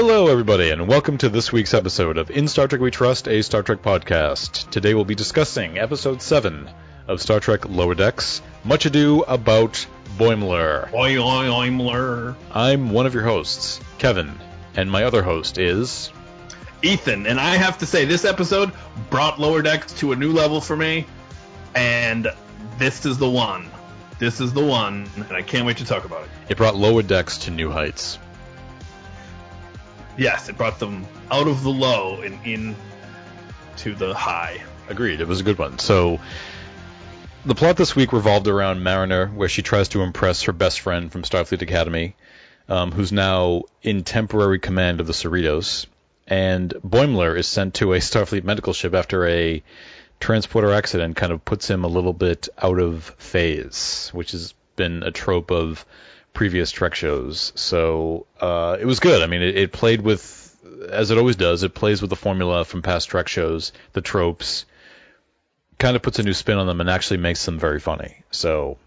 Hello, everybody, and welcome to this week's episode of In Star Trek We Trust, a Star Trek podcast. Today we'll be discussing episode 7 of Star Trek Lower Decks Much Ado About Boimler. Oi, oi, Oimler. I'm one of your hosts, Kevin, and my other host is. Ethan, and I have to say, this episode brought Lower Decks to a new level for me, and this is the one. This is the one, and I can't wait to talk about it. It brought Lower Decks to new heights. Yes, it brought them out of the low and in to the high. Agreed, it was a good one. So, the plot this week revolved around Mariner, where she tries to impress her best friend from Starfleet Academy, um, who's now in temporary command of the Cerritos. And Boimler is sent to a Starfleet medical ship after a transporter accident kind of puts him a little bit out of phase, which has been a trope of previous Trek shows. So uh, it was good. I mean, it, it, played with, as it always does, it plays with the formula from past Trek shows, the tropes, kind of puts a new spin on them and actually makes them very funny. So,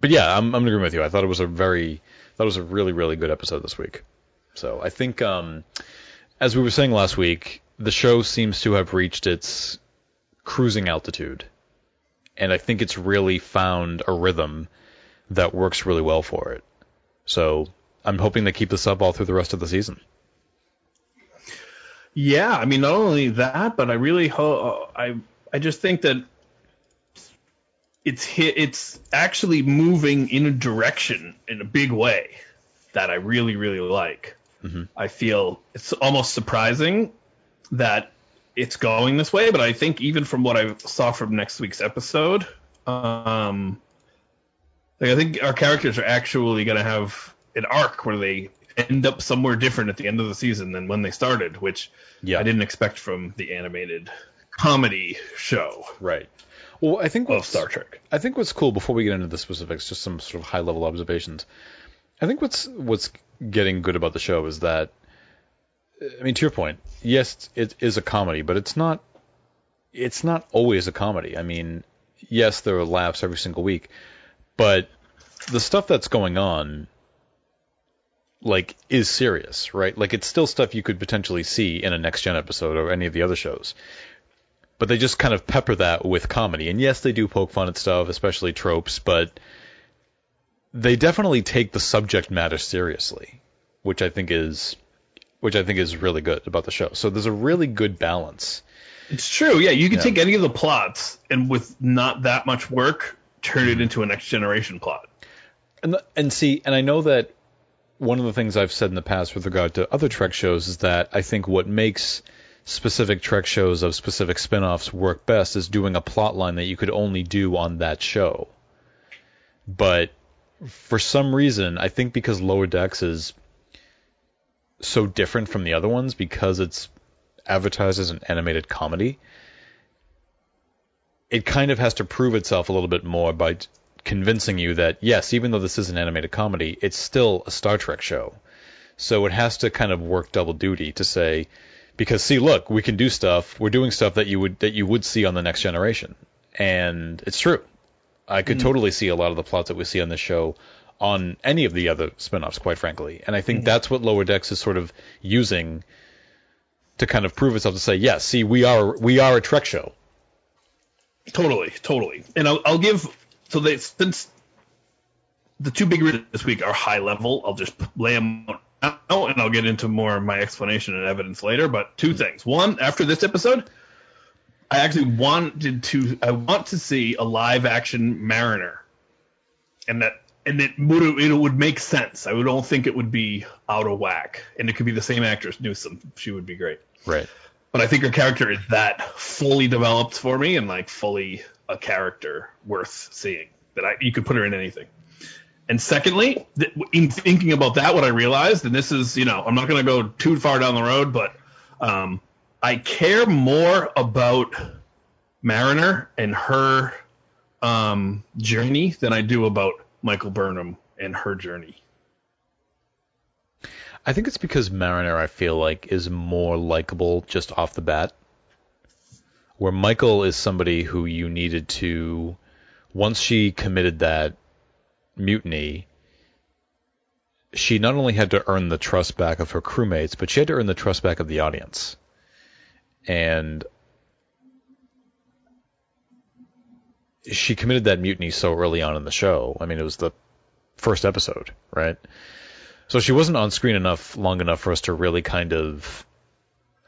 but yeah, I'm, I'm agree with you. I thought it was a very, that was a really, really good episode this week. So I think, um, as we were saying last week, the show seems to have reached its cruising altitude. And I think it's really found a rhythm that works really well for it. So I'm hoping they keep this up all through the rest of the season. Yeah, I mean, not only that, but I really hope I I just think that it's hit, it's actually moving in a direction in a big way that I really really like. Mm-hmm. I feel it's almost surprising that it's going this way, but I think even from what I saw from next week's episode, um, like I think our characters are actually going to have an arc where they end up somewhere different at the end of the season than when they started, which yeah. I didn't expect from the animated comedy show. Right. Well, I think what's, Star Trek. I think what's cool before we get into the specifics, just some sort of high level observations. I think what's what's getting good about the show is that I mean, to your point, yes, it is a comedy, but it's not. It's not always a comedy. I mean, yes, there are laughs every single week, but the stuff that's going on, like, is serious, right? Like, it's still stuff you could potentially see in a next gen episode or any of the other shows. But they just kind of pepper that with comedy. And yes, they do poke fun at stuff, especially tropes, but they definitely take the subject matter seriously, which I think is which I think is really good about the show. So there's a really good balance. It's true. Yeah, you can yeah. take any of the plots and with not that much work turn it into a next generation plot. And and see, and I know that one of the things I've said in the past with regard to other Trek shows is that I think what makes specific Trek shows of specific spin-offs work best is doing a plot line that you could only do on that show. But for some reason, I think because Lower Decks is so different from the other ones because it's advertised as an animated comedy, it kind of has to prove itself a little bit more by convincing you that yes, even though this is an animated comedy, it's still a Star Trek show. So it has to kind of work double duty to say because see, look, we can do stuff. We're doing stuff that you would that you would see on the next generation. And it's true. I could mm. totally see a lot of the plots that we see on this show on any of the other spin-offs, quite frankly. And I think mm. that's what Lower Decks is sort of using to kind of prove itself to say, yes, see, we are we are a Trek show. Totally, totally. And I'll, I'll give so they since the two big reasons this week are high level. I'll just lay them out, and I'll get into more of my explanation and evidence later. But two things. One, after this episode, I actually wanted to I want to see a live action Mariner, and that and it would it would make sense. I don't think it would be out of whack, and it could be the same actress Newsome. She would be great. Right but I think her character is that fully developed for me and like fully a character worth seeing that I you could put her in anything. And secondly, th- in thinking about that, what I realized, and this is, you know, I'm not going to go too far down the road, but um, I care more about Mariner and her um, journey than I do about Michael Burnham and her journey. I think it's because Mariner, I feel like, is more likable just off the bat. Where Michael is somebody who you needed to, once she committed that mutiny, she not only had to earn the trust back of her crewmates, but she had to earn the trust back of the audience. And she committed that mutiny so early on in the show. I mean, it was the first episode, right? So she wasn't on screen enough long enough for us to really kind of.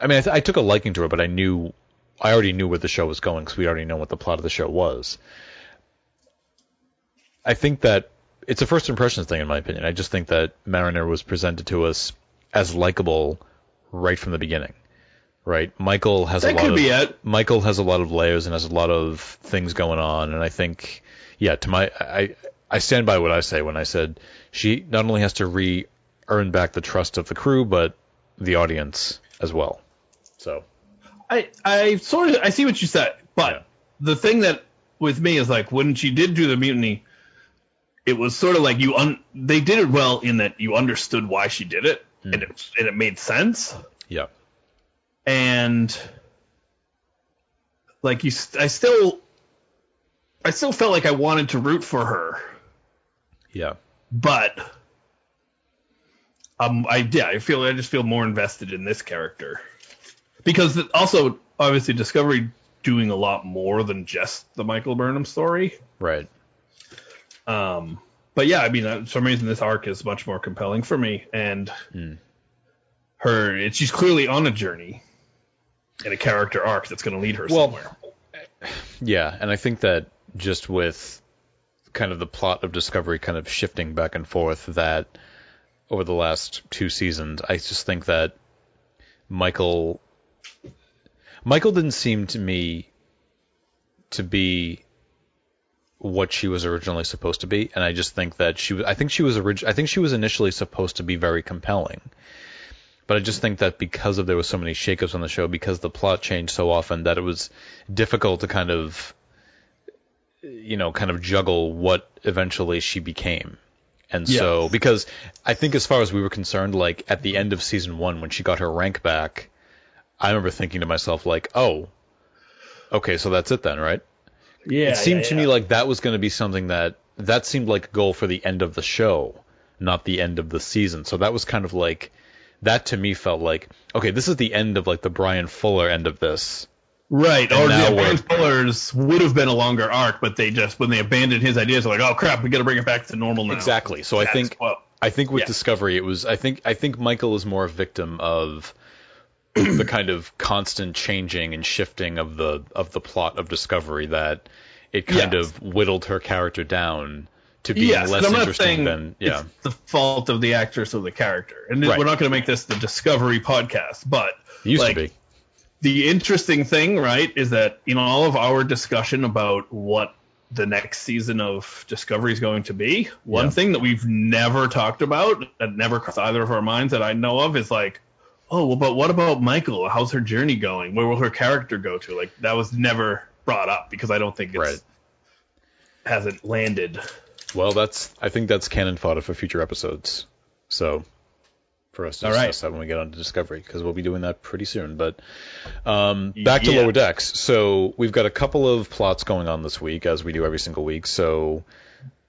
I mean, I, th- I took a liking to her, but I knew, I already knew where the show was going because we already know what the plot of the show was. I think that it's a first impressions thing, in my opinion. I just think that Mariner was presented to us as likable right from the beginning. Right, Michael has That a lot could of be it. Michael has a lot of layers and has a lot of things going on, and I think, yeah, to my I I stand by what I say when I said she not only has to re earn back the trust of the crew, but the audience as well. So. I I sort of I see what you said, but Yeah. the thing that with me is like when she did do the mutiny, it was sort of like you un they did it well in that you understood why she did it hmm. and it and it made sense. Yeah, and like you st- I still I still felt like I wanted to root for her, yeah, but um I yeah I feel I just feel more invested in this character because also obviously Discovery doing a lot more than just the Michael Burnham story. right, Um, but yeah, I mean, uh, for some reason this arc is much more compelling for me, and her it, she's clearly on a journey and a character arc that's going to lead her Well, somewhere. yeah, and I think that just with kind of the plot of Discovery kind of shifting back and forth, that over the last two seasons, I just think that Michael Michael didn't seem to me to be what she was originally supposed to be, and I just think that she was. I think she was orig- I think she was initially supposed to be very compelling, but I just think that because of there was so many shakeups on the show, because the plot changed so often, that it was difficult to kind of, you know, kind of juggle what eventually she became. And so, because I think as far as we were concerned, like at the end of season one, when she got her rank back, I remember thinking to myself, like, oh, okay, so that's it then, right? Yeah, it seemed yeah, to yeah. me like that was going to be something that that seemed like a goal for the end of the show, not the end of the season. So that was kind of like that to me felt like okay, this is the end of like the Brian Fuller end of this. Right. and Or the we're- Brian would have been a longer arc, but they just when they abandoned his ideas, they're like, oh crap, we got to bring it back to normal now. Exactly. So I think what- I think with yeah. Discovery it was I think I think Michael is more a victim of the kind of constant changing and shifting of the of the plot of Discovery that it kind Yes. of whittled her character down to being Yes, less interesting than yeah. it's the fault of the actress or the character. And Right. we're not going to make this the Discovery podcast, but It used like, to be. The interesting thing, right, is that in all of our discussion about what the next season of Discovery is going to be, one Yeah. thing that we've never talked about, that never crossed either of our minds that I know of, is like, oh, well, but what about Michael? How's her journey going? Where will her character go to? Like, that was never brought up because I don't think it Right. hasn't landed. Well, that's I think that's canon fodder for future episodes. So for us to All right. discuss that when we get on to Discovery, because we'll be doing that pretty soon. But um, back to Lower Decks. So we've got a couple of plots going on this week, as we do every single week. So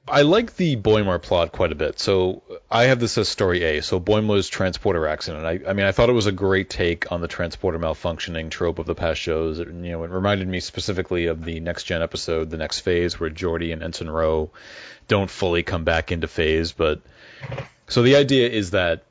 I like the Boimler plot quite a bit. So I have this as story A. So Boimler's transporter accident. I, I mean, I thought it was a great take on the transporter malfunctioning trope of the past shows. It, you know, it reminded me specifically of the next gen episode, the next phase, where Geordi and Ensign Ro don't fully come back into phase. But so the idea is that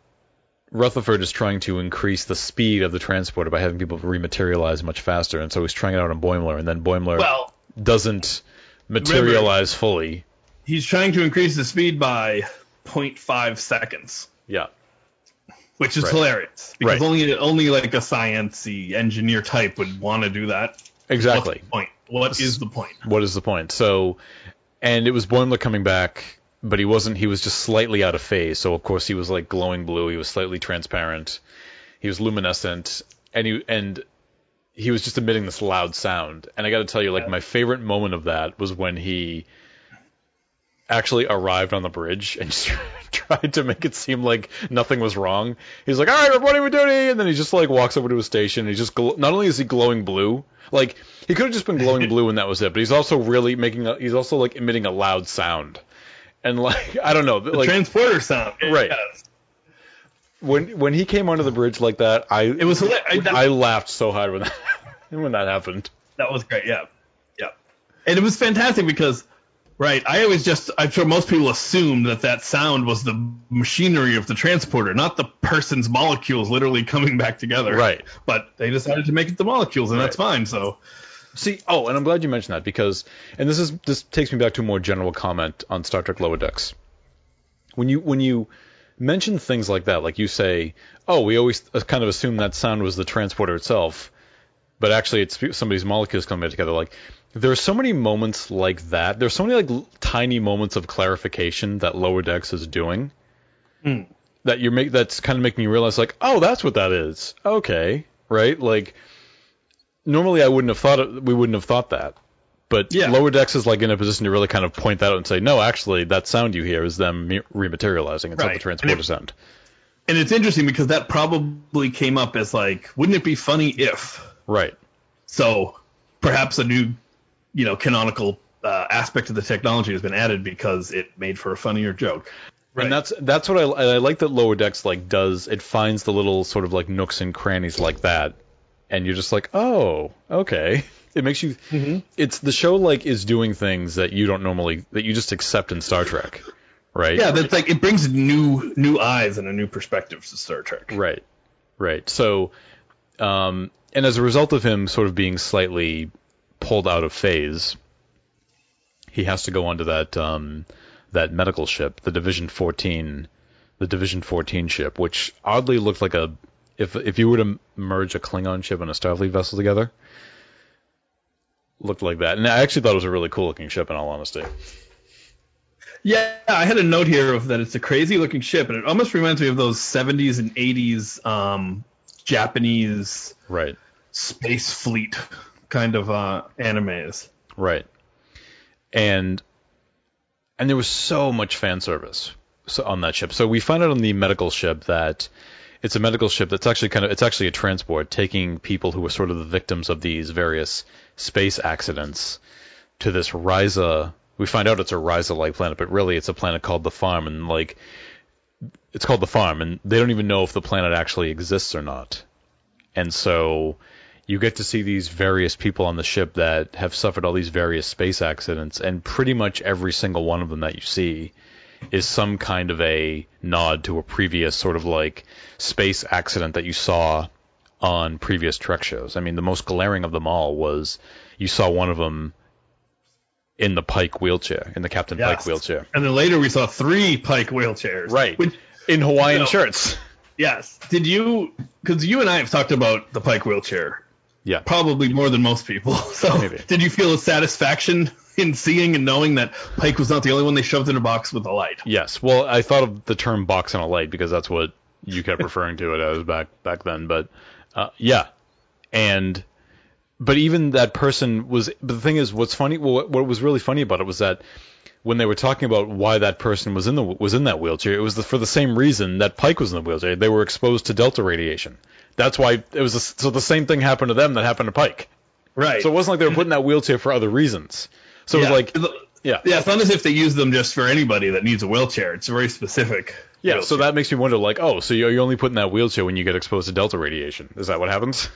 Rutherford is trying to increase the speed of the transporter by having people rematerialize much faster, and so he's trying it out on Boimler, and then Boimler Well, doesn't materialize fully. he's trying to increase the speed by 0.5 seconds, Yeah. which is Right. hilarious because Right. only only like a sciencey engineer type would want to do that. Exactly. What's the point? What is the point? What is the point? So, and it was Boimler coming back, but he wasn't. He was just slightly out of phase. So of course he was like glowing blue. He was slightly transparent. He was luminescent, and he and he was just emitting this loud sound. And I got to tell you, like my favorite moment of that was when he actually arrived on the bridge and just tried to make it seem like nothing was wrong. He's like, "All right, reporting for duty," and then he just like walks over to his station. And he's just gl- not only is he glowing blue, like he could have just been glowing blue and that was it, but he's also really making a, he's also like emitting a loud sound. And like I don't know, The like transporter sound. Right. Yes. when when he came onto the bridge like that, I It was hilarious. I laughed so hard when that when that happened. That was great. Yeah, yeah, and it was fantastic because, right? I always just I'm sure most people assumed that that sound was the machinery of the transporter, not the person's molecules literally coming back together. Right. But they decided to make it the molecules, and that's fine. So See, oh, and I'm glad you mentioned that because, and this is this takes me back to a more general comment on Star Trek Lower Decks. When you when you mention things like that, like you say, oh, we always uh, kind of assume that sound was the transporter itself, but actually it's somebody's molecules coming together. Like there are so many moments like that. There's so many like tiny moments of clarification that Lower Decks is doing that you're make that's kind of making you realize like, oh, that's what that is. Okay, right? Like normally I wouldn't have thought it, we wouldn't have thought that. But Yeah. lower decks is like in a position to really kind of point that out and say, no, actually, that sound you hear is them rematerializing. It's not the transporter if- sound. and it's interesting because that probably came up as like, wouldn't it be funny if? Right. So perhaps a new, you know, canonical uh, aspect of the technology has been added because it made for a funnier joke. And that's that's what I, I like that lower decks like does. It finds the little sort of like nooks and crannies like that, and you're just like, oh, okay. It makes you. Mm-hmm. It's the show like is doing things that you don't normally that you just accept in Star Trek, right? Yeah, that's like it brings new new eyes and a new perspective to Star Trek. Right. Right. So, um, and as a result of him sort of being slightly pulled out of phase, he has to go onto that um, that medical ship, the Division 14, the Division 14 ship, which oddly looked like a if if you were to merge a Klingon ship and a Starfleet vessel together, looked like that. And I actually thought it was a really cool looking ship, in all honesty. Yeah, I had a note here of that it's a crazy looking ship, and it almost reminds me of those 70s and 80s um, Japanese Right. space fleet kind of uh, animes. Right. And and there was so much fan service on that ship. So we find out on the medical ship that it's a medical ship that's actually kind of it's actually a transport taking people who were sort of the victims of these various space accidents to this Risa. We find out it's a Risa-like planet, but really it's a planet called the Farm, and like it's called the Farm, and they don't even know if the planet actually exists or not. And so you get to see these various people on the ship that have suffered all these various space accidents, and pretty much every single one of them that you see is some kind of a nod to a previous sort of like space accident that you saw on previous Trek shows. I mean, the most glaring of them all was you saw one of them in the Pike wheelchair, in the Captain Pike wheelchair. And then later we saw three Pike wheelchairs. Right. Which, In Hawaiian No. shirts. yes. Did you? Because you and I have talked about the Pike wheelchair Yeah. probably more than most people. So Maybe. did you feel a satisfaction in seeing and knowing that Pike was not the only one they shoved in a box with a light? Yes. Well, I thought of the term box and a light because that's what you kept referring to it as back back then. But uh, yeah, and but even that person was. But the thing is, what's funny? Well, what, what was really funny about it was that when they were talking about why that person was in the was in that wheelchair, it was the, for the same reason that Pike was in the wheelchair. They were exposed to delta radiation. That's why it was. A, so the same thing happened to them that happened to Pike. Right. So it wasn't like they were put in that wheelchair for other reasons. So it was like, yeah, Yeah, it's not as if they use them just for anybody that needs a wheelchair. It's very specific. Yeah, so that makes me wonder, like, oh, so you're you're only put in that wheelchair when you get exposed to delta radiation. Is that what happens?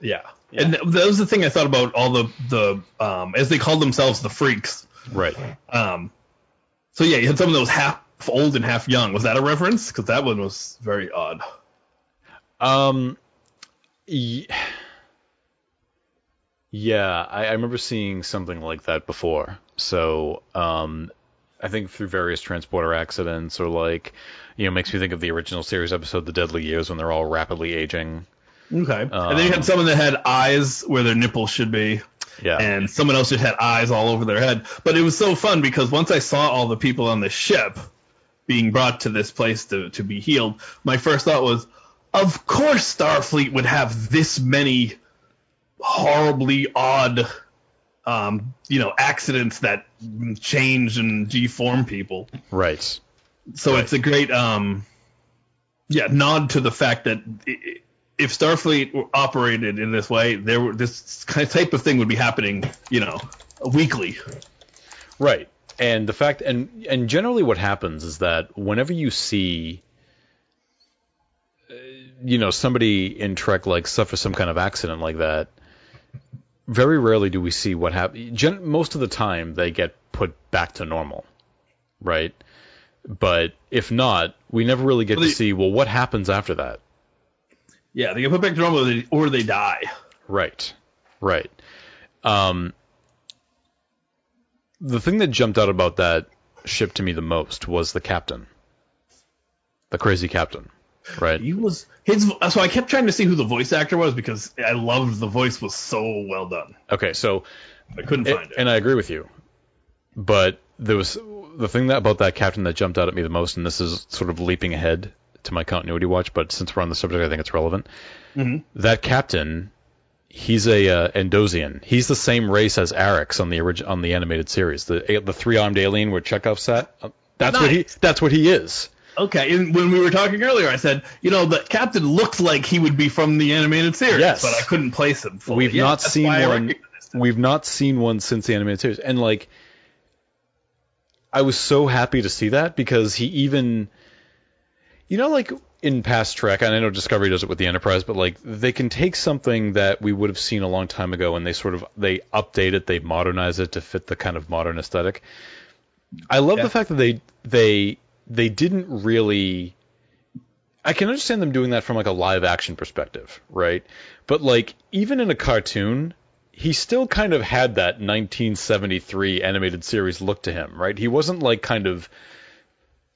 Yeah. And th- that was the thing I thought about all the the um as they called themselves the freaks. Right. Um so yeah, you had some of those half old and half young. Was that a reference? Because that one was very odd. Um, y- yeah, I, I remember seeing something like that before. So, um, I think through various transporter accidents or like, you know, makes me think of the original series episode, The Deadly Years, when they're all rapidly aging. Okay. and then you had someone that had eyes where their nipples should be. Yeah. and someone else just had eyes all over their head. But it was so fun because once I saw all the people on the ship being brought to this place to, to be healed, my first thought was, of course Starfleet would have this many horribly odd, um, you know, accidents that change and deform people. right. So Right. it's a great, um, yeah, nod to the fact that if Starfleet operated in this way, there were this kind of type of thing would be happening, you know, weekly. Right. and the fact and and generally what happens is that whenever you see uh, you know somebody in Trek like suffer some kind of accident like that, very rarely do we see what happens. Gen- most of the time they get put back to normal, right? But if not, we never really get Well, to see well what happens after that. Yeah, they get put back to normal or they, or they die. Right. Right. Um, the thing that jumped out about that ship to me the most was the captain, the crazy captain. Right. He was his. So I kept trying to see who the voice actor was because I loved the voice was so well done. Okay. So, I couldn't find it. and I agree with you, but there was the thing that about that captain that jumped out at me the most, and this is sort of leaping ahead to my continuity watch, but since we're on the subject, I think it's relevant. That captain, he's a uh, Edosian. He's the same race as Arex on the orig- on the animated series, the the three armed alien where Chekov sat. Uh, That's what he. That's what he is. Okay, and when we were talking earlier, I said, you know, the captain looks like he would be from the animated series, Yes. but I couldn't place him. Fully. We've Yeah, not seen one. We've not seen one since the animated series, and like, I was so happy to see that because he even, you know, like in past Trek, and I know Discovery does it with the Enterprise, but like they can take something that we would have seen a long time ago, and they sort of they update it, they modernize it to fit the kind of modern aesthetic. I love Yeah. the fact that they they they didn't really I can understand them doing that from like a live action perspective, right? But like even in a cartoon, he still kind of had that 1973 animated series look to him, right? He wasn't like kind of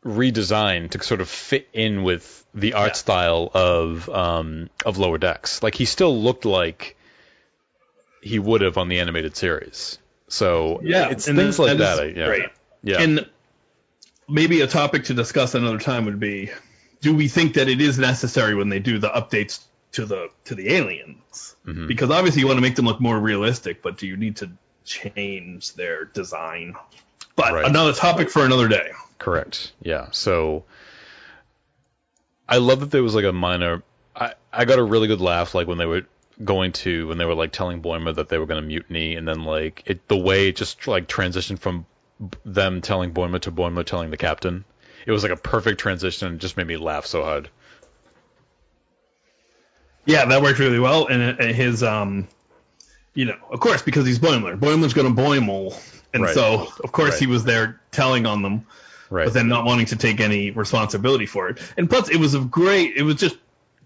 redesigned to sort of fit in with the art Yeah. style of um, of Lower Decks. Like he still looked like he would have on the animated series. So Yeah, it's and things like that that. is I- yeah. great. Yeah. And maybe a topic to discuss another time would be: Do we think that it is necessary when they do the updates to the to the aliens? Mm-hmm. Because obviously you want to make them look more realistic, but do you need to change their design? But Right. another topic for another day. Correct. Yeah. So I love that there was like a minor. I I got a really good laugh like when they were going to when they were like telling Boimler that they were going to mutiny, and then like it the way it just like transitioned from them telling Boimler to Boimler telling the captain. It was like a perfect transition, and it just made me laugh so hard. Yeah, that worked really well. And, and his, um, you know, of course, because he's Boimler. Boimler's going to Boimel. And Right. so, of course, Right. he was there telling on them, Right. but then not wanting to take any responsibility for it. And plus, it was a great, it was just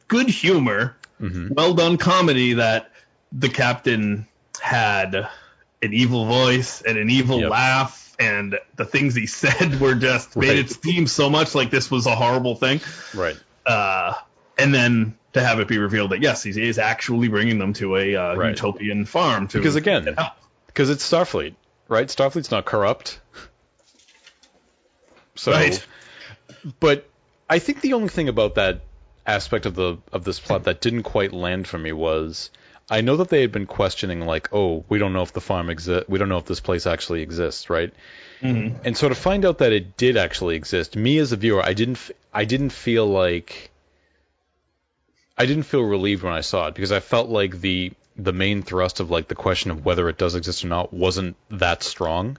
good humor, Mm-hmm. well done comedy that the captain had an evil voice and an evil Yep. laugh. And the things he said were just made it seem so much like this was a horrible thing right. uh, and then to have it be revealed that yes, he is actually bringing them to a uh, Right. utopian farm to Because again, because it's Starfleet, right? Starfleet's not corrupt. So, Right. but I think the only thing about that aspect of the of this plot that didn't quite land for me was I know that they had been questioning like, oh, we don't know if the farm exists, we don't know if this place actually exists, right? Mm-hmm. And so to find out that it did actually exist, me as a viewer, I didn't f- I didn't feel like I didn't feel relieved when I saw it because I felt like the the main thrust of like the question of whether it does exist or not wasn't that strong.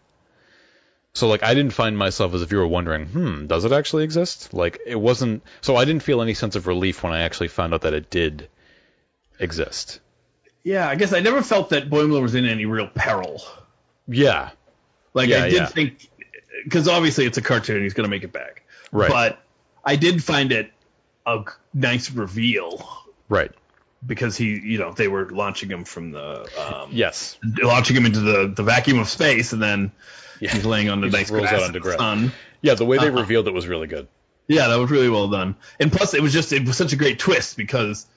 So like I didn't find myself as a viewer wondering, hmm, does it actually exist? Like it wasn't. So I didn't feel any sense of relief when I actually found out that it did exist. Yeah, I guess I never felt that Boimler was in any real peril. Yeah, Like Yeah, I did yeah. think, because obviously it's a cartoon, he's going to make it back. Right. But I did find it a nice reveal right. because he, you know, they were launching him from the, um, Yes. launching him into the, the vacuum of space, and then Yeah. he's laying on the He nice rolls grass out in onto the sun. Yeah, the way they Uh-huh. revealed it was really good. Yeah, that was really well done. And plus, it was just it was such a great twist because,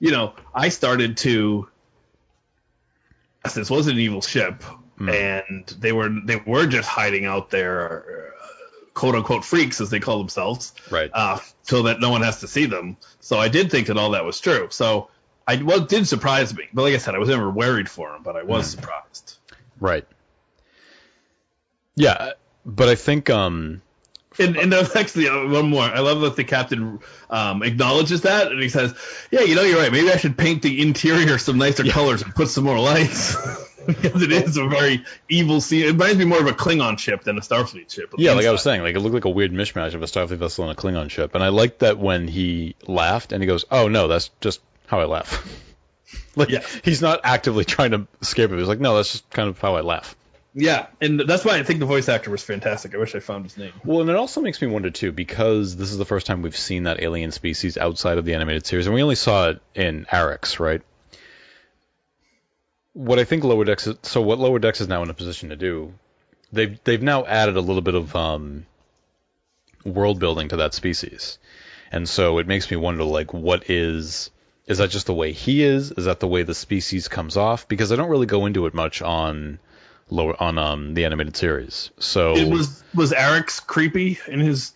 you know, I started to. This was an evil ship, Hmm. and they were they were just hiding out there, uh, quote unquote freaks as they call themselves, Right. uh, so that no one has to see them. So I did think that all that was true. So I well, it did surprise me, but like I said, I was never worried for him, but I was Hmm. surprised. Right. Yeah, but I think um And, and there's actually uh, one more. I love that the captain um, acknowledges that, and he says, "Yeah, you know, you're right. Maybe I should paint the interior some nicer colors and put some more lights." because it is a very evil scene. It reminds me more of a Klingon ship than a Starfleet ship. Yeah, like I was saying, like it looked like a weird mishmash of a Starfleet vessel and a Klingon ship. And I liked that when he laughed and he goes, "Oh no, that's just how I laugh." like Yeah. he's not actively trying to scare it. He's like, "No, that's just kind of how I laugh." Yeah, and that's why I think the voice actor was fantastic. I wish I found his name. Well, and it also makes me wonder too, because this is the first time we've seen that alien species outside of the animated series, and we only saw it in Arex, right? What I think Lower Decks, is, so what Lower Decks is now in a position to do, they've they've now added a little bit of um, world building to that species, and so it makes me wonder, like, what is is that just the way he is? Is that the way the species comes off? Because I don't really go into it much on lower on um the animated series, so It was was Arex creepy in his,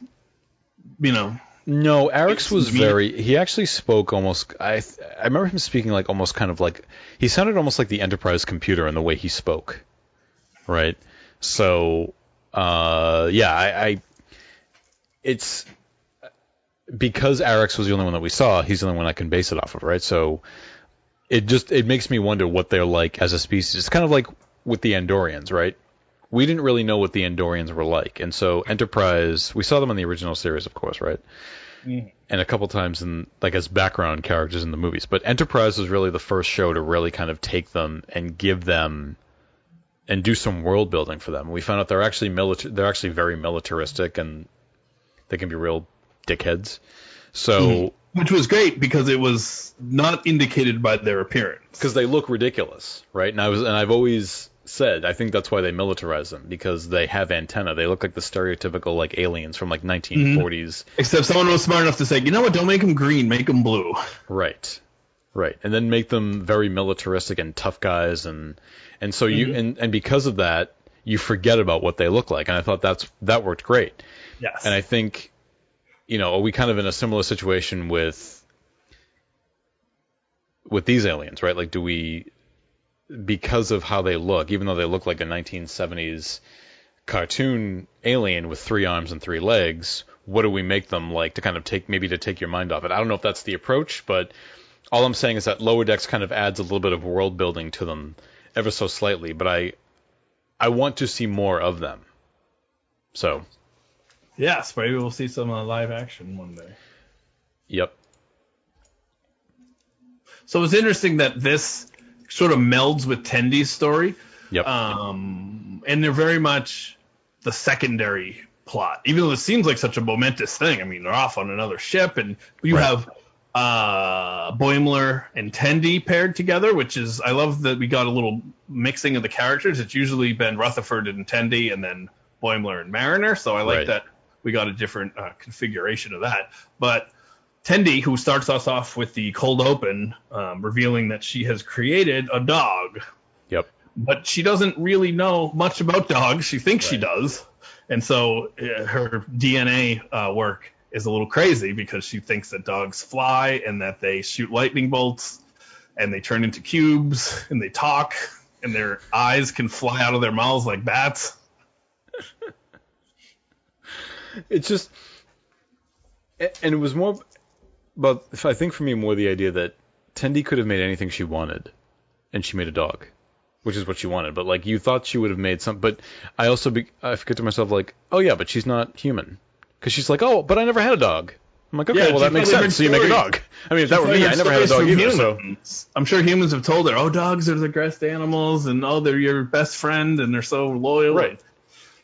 you know, No, Arex was very. He actually spoke almost. I I remember him speaking like almost kind of like he sounded almost like the Enterprise computer in the way he spoke, right? So, uh, yeah, I, I it's because Arex was the only one that we saw. He's the only one I can base it off of, right? So it just it makes me wonder what they're like as a species. It's kind of like with the Andorians, right? We didn't really know what the Andorians were like, and so Enterprise. We saw them in the original series, of course, right? Mm-hmm. and a couple times in like as background characters in the movies. But Enterprise was really the first show to really kind of take them and give them and do some world building for them. We found out they're actually milita- they're actually very militaristic and they can be real dickheads. So mm-hmm. which was great because it was not indicated by their appearance. because they look ridiculous, right? And I was and I've always said I think that's why they militarize them because they have antenna. They look like the stereotypical like aliens from like mm-hmm. 1940s. Except someone was smart enough to say, you know what? Don't make them green, make them blue. Right. Right. And then make them very militaristic and tough guys and and so you mm-hmm. and, and because of that you forget about what they look like and I thought that's that worked great. Yes. And I think you know, are we kind of in a similar situation with with these aliens, right? Like do we because of how they look, even though they look like a 1970s cartoon alien with three arms and three legs, what do we make them like to kind of take maybe to take your mind off it? I don't know if that's the approach, but all I'm saying is that Lower Decks kind of adds a little bit of world building to them ever so slightly, but I I want to see more of them. So, yes, maybe we'll see some uh, live action one day. yep. So it's interesting that this sort of melds with Tendi's story. Yep. Um, and they're very much the secondary plot, even though it seems like such a momentous thing. I mean, they're off on another ship, and you Right. have uh, Boimler and Tendi paired together, which is I love that we got a little mixing of the characters. It's usually been Rutherford and Tendi, and then Boimler and Mariner. So I like Right. that we got a different uh, configuration of that. But Tendi, who starts us off with the cold open, um, revealing that she has created a dog Yep. but she doesn't really know much about dogs. She thinks she does, and so uh, her DNA uh, work is a little crazy because she thinks that dogs fly and that they shoot lightning bolts and they turn into cubes and they talk and their eyes can fly out of their mouths like bats. It's just, and it was more, but I think for me more the idea that Tendi could have made anything she wanted, and she made a dog, which is what she wanted. But like you thought she would have made some, but I also be, I forget to myself like, oh yeah, but she's not human, because she's like, oh, but I never had a dog. I'm like, okay, Yeah, well that makes sense. So you make a dog. I mean, if that were me, I never had a dog either. So. I'm sure humans have told her, "Oh, dogs are the best animals, and oh, they're your best friend, and they're so loyal." Right.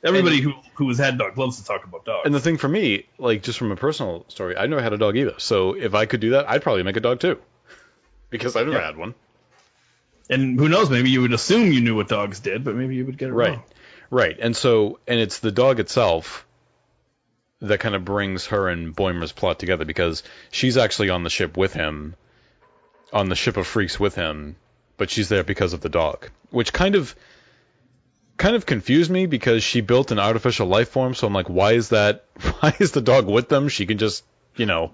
Everybody who who has had dogs loves to talk about dogs. And the thing for me, like just from a personal story, I never had a dog either. So if I could do that, I'd probably make a dog too, because I've never Yeah. had one. And who knows? Maybe you would assume you knew what dogs did, but maybe you would get it Right. wrong. Right. Right. And so, and it's the dog itself that kind of brings her and Boimler's plot together because she's actually on the ship with him, on the ship of freaks with him, but she's there because of the dog, which kind of, kind of confused me because she built an artificial life form. So I'm like, why is that? Why is the dog with them? She can just, you know,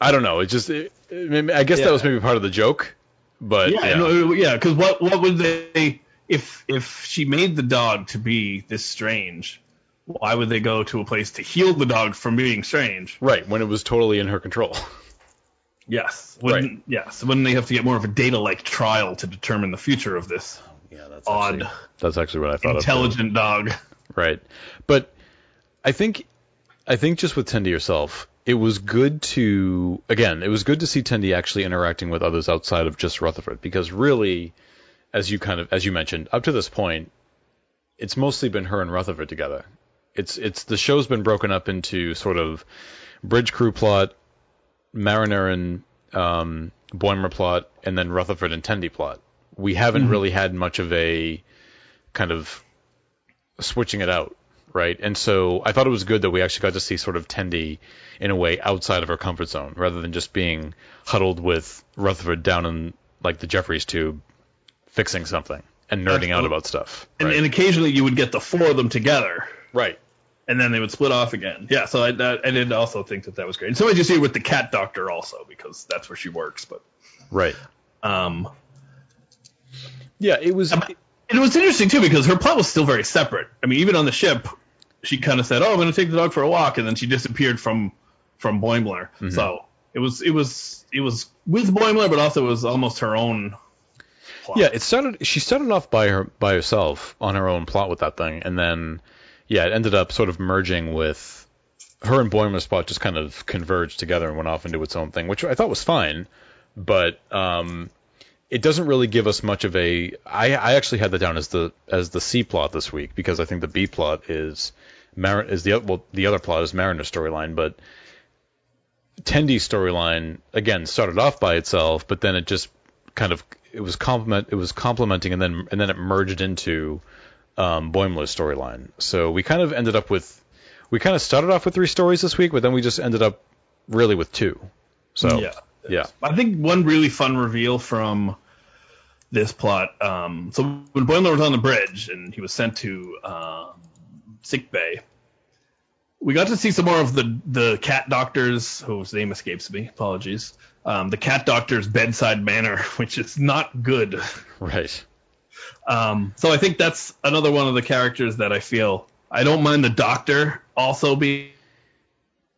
I don't know. It just, it, I guess Yeah. that was maybe part of the joke, but Yeah, yeah. no, yeah. Because what what would they if if she made the dog to be this strange? Why would they go to a place to heal the dog from being strange? right when it was totally in her control. Yes. Wouldn't, Yes. Wouldn't they have to get more of a data like trial to determine the future of this? Yeah, that's odd, actually, that's actually what I thought. intelligent dog. Right. But I think I think just with Tendi herself, it was good to again, it was good to see Tendi actually interacting with others outside of just Rutherford because really as you kind of as you mentioned, up to this point, it's mostly been her and Rutherford together. It's it's the show's been broken up into sort of bridge crew plot, Mariner and um, Boimler plot, and then Rutherford and Tendi plot. We haven't Mm-hmm. really had much of a kind of switching it out, right? And so I thought it was good that we actually got to see sort of Tendi in a way outside of her comfort zone, rather than just being huddled with Rutherford down in like the Jefferies tube, fixing something and nerding out about stuff. And, right. and occasionally you would get the four of them together, right. and then they would split off again. Yeah, so I, that, I did also think that that was great. And sometimes you see it with the cat doctor also because that's where she works. But Right. um, Yeah, it was. and it was interesting too because her plot was still very separate. I mean, even on the ship, she kind of said, "Oh, I'm going to take the dog for a walk," and then she disappeared from from Boimler. Mm-hmm. So it was it was it was with Boimler, but also it was almost her own. Plot. Yeah, it started. She started off by her by herself on her own plot with that thing, and then yeah, it ended up sort of merging with her and Boimler's plot just kind of converged together and went off into its own thing, which I thought was fine, but um, it doesn't really give us much of a. I I actually had that down as the as the C plot this week because I think the B plot is Mar- is the well the other plot is Mariner's storyline, but Tendi's storyline again started off by itself, but then it just kind of it was complement it was complementing and then and then it merged into um, Boimler's storyline. So we kind of ended up with we kind of started off with three stories this week, but then we just ended up really with two. So Yeah. yeah, I think one really fun reveal from this plot. Um, so when Boimler was on the bridge and he was sent to um, sick bay, we got to see some more of the the cat doctor's whose name escapes me. Apologies. Um, the cat doctor's bedside manner, which is not good. right. Um, so I think that's another one of the characters that I feel I don't mind the doctor also being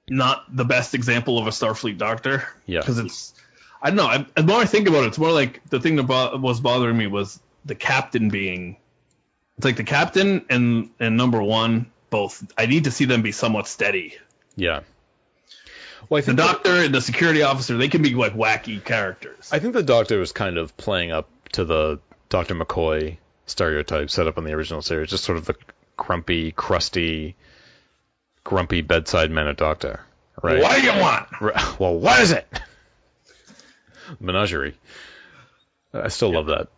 not the best example of a Starfleet doctor. Yeah. Because it's I don't know. I, the more I think about it, it's more like the thing that bo- was bothering me was the captain being. It's like the captain and and number one both. I need to see them be somewhat steady. Yeah. Well, I The think that- doctor and the security officer, they can be like wacky characters. I think the Doctor was kind of playing up to the Doctor McCoy stereotype set up in the original series, just sort of the grumpy, crusty, grumpy bedside manner Doctor. Right. What do you want? Well, what is it? Menagerie. I still love that.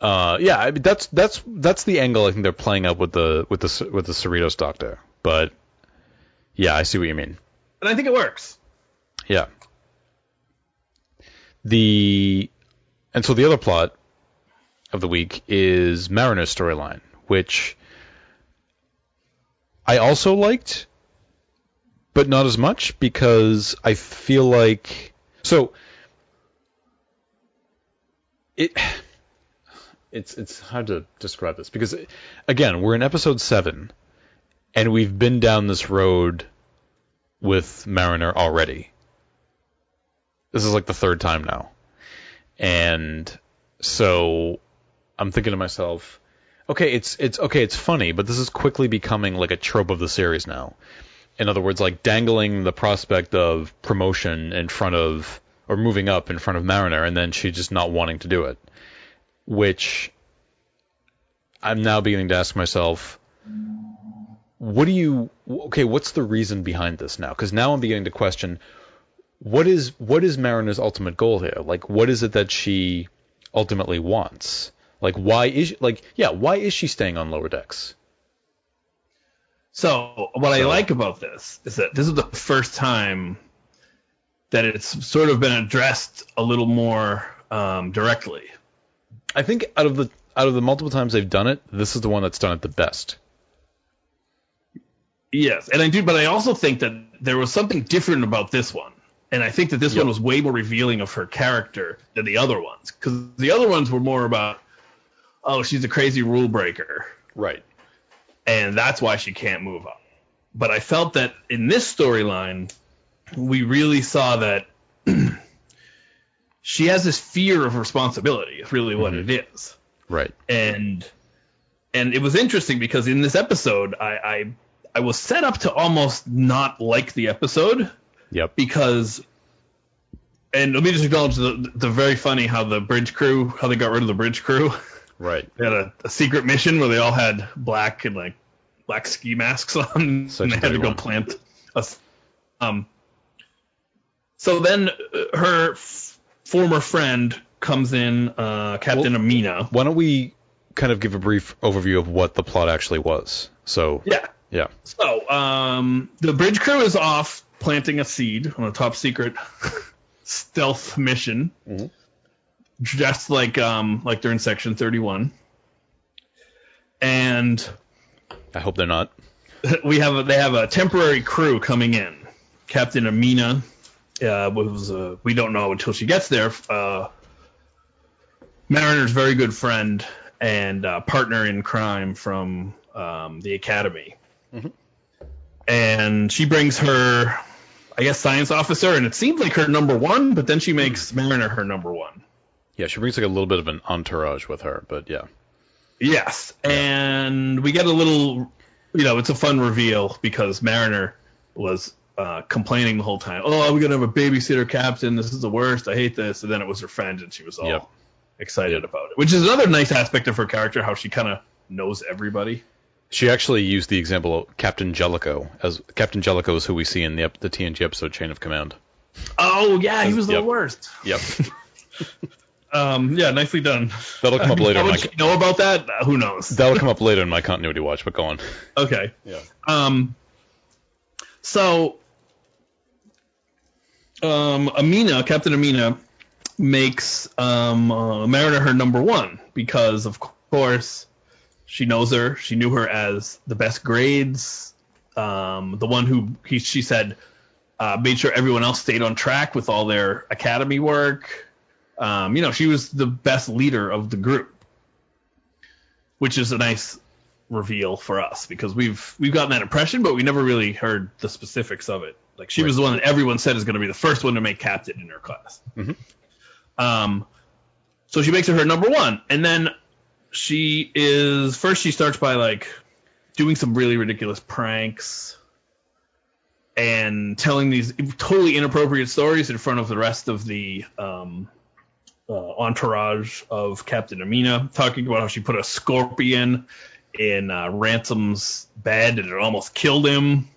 Uh, yeah, I mean, that's that's that's the angle I think they're playing up with the with the with the Cerritos Doctor. But yeah, I see what you mean. And I think it works. Yeah. The and so the other plot of the week is Mariner's storyline, which I also liked, but not as much because I feel like so it it's it's hard to describe this because again we're in episode seven and we've been down this road with Mariner already. This is like the third time now. And so I'm thinking to myself, okay, it's it's okay, it's funny, but this is quickly becoming like a trope of the series now. In other words, like dangling the prospect of promotion in front of or moving up in front of Mariner and then she just not wanting to do it. Which I'm now beginning to ask myself, what do you okay what's the reason behind this now? Because now i'm beginning to question what is what is mariner's ultimate goal here? Like what is it that she ultimately wants? Like why is like yeah why is she staying on lower decks So what I like about this is that this is the first time that it's sort of been addressed a little more um, directly. i think out of the out of the multiple times they've done it this is the one that's done it the best Yes, and I do, but I also think that there was something different about this one, and I think that this Yep. one was way more revealing of her character than the other ones, because the other ones were more about, oh, she's a crazy rule breaker, right and that's why she can't move up. But I felt that in this storyline, we really saw that she has this fear of responsibility. It's really what Mhm. it is Right. and and it was interesting because in this episode I, I I was set up to almost not like the episode Yep. because and let me just acknowledge the the very funny how the bridge crew how they got rid of the bridge crew Right. they had a, a secret mission where they all had black and like black ski masks on Such and they had to go one. plant a um so then uh, her f- former friend comes in uh Captain Well- Amina Why don't we kind of give a brief overview of what the plot actually was? So, yeah yeah. So, um, the bridge crew is off planting a seed on a top secret stealth mission, Mhm. Just like um, like they're in Section 31. And I hope they're not. we have a, they have a temporary crew coming in. Captain Amina uh, was uh, we don't know until she gets there. Uh, Mariner's very good friend and uh, partner in crime from um, the academy, and she brings her, I guess, science officer, and it seems like her number one, but then she makes Mariner her number one. Yeah, she brings like a little bit of an entourage with her, but yeah. Yes, and we get a little, you know, it's a fun reveal because Mariner was uh, complaining the whole time. Oh, we're gonna have a babysitter captain. This is the worst. I hate this. And then it was her friend, and she was all Yep. excited about it, which is another nice aspect of her character, how she kind of knows everybody. She actually used the example of Captain Jellicoe as Captain Jellicoe is who we see in the the TNG episode Chain of Command. Oh yeah, he was the Yep. worst. Yep. Um, yeah, nicely done. That'll come up later. How much you know about that? Uh, who knows? that'll come up later in my continuity watch. But go on. Okay. Yeah. Um, so, um, Amina, Captain Amina, makes um, uh, Mariner her number one because, of course, she knows her. She knew her as the best grades, um, the one who he, she said uh, made sure everyone else stayed on track with all their academy work. Um, you know, she was the best leader of the group, which is a nice reveal for us because we've we've gotten that impression, but we never really heard the specifics of it. Like she was the one that everyone said is going to be the first one to make captain in her class. Mhm. Um, so she makes it her number one, and then she is first. She starts by like doing some really ridiculous pranks and telling these totally inappropriate stories in front of the rest of the um, uh, entourage of Captain Amina, talking about how she put a scorpion in uh, Ransom's bed and it almost killed him.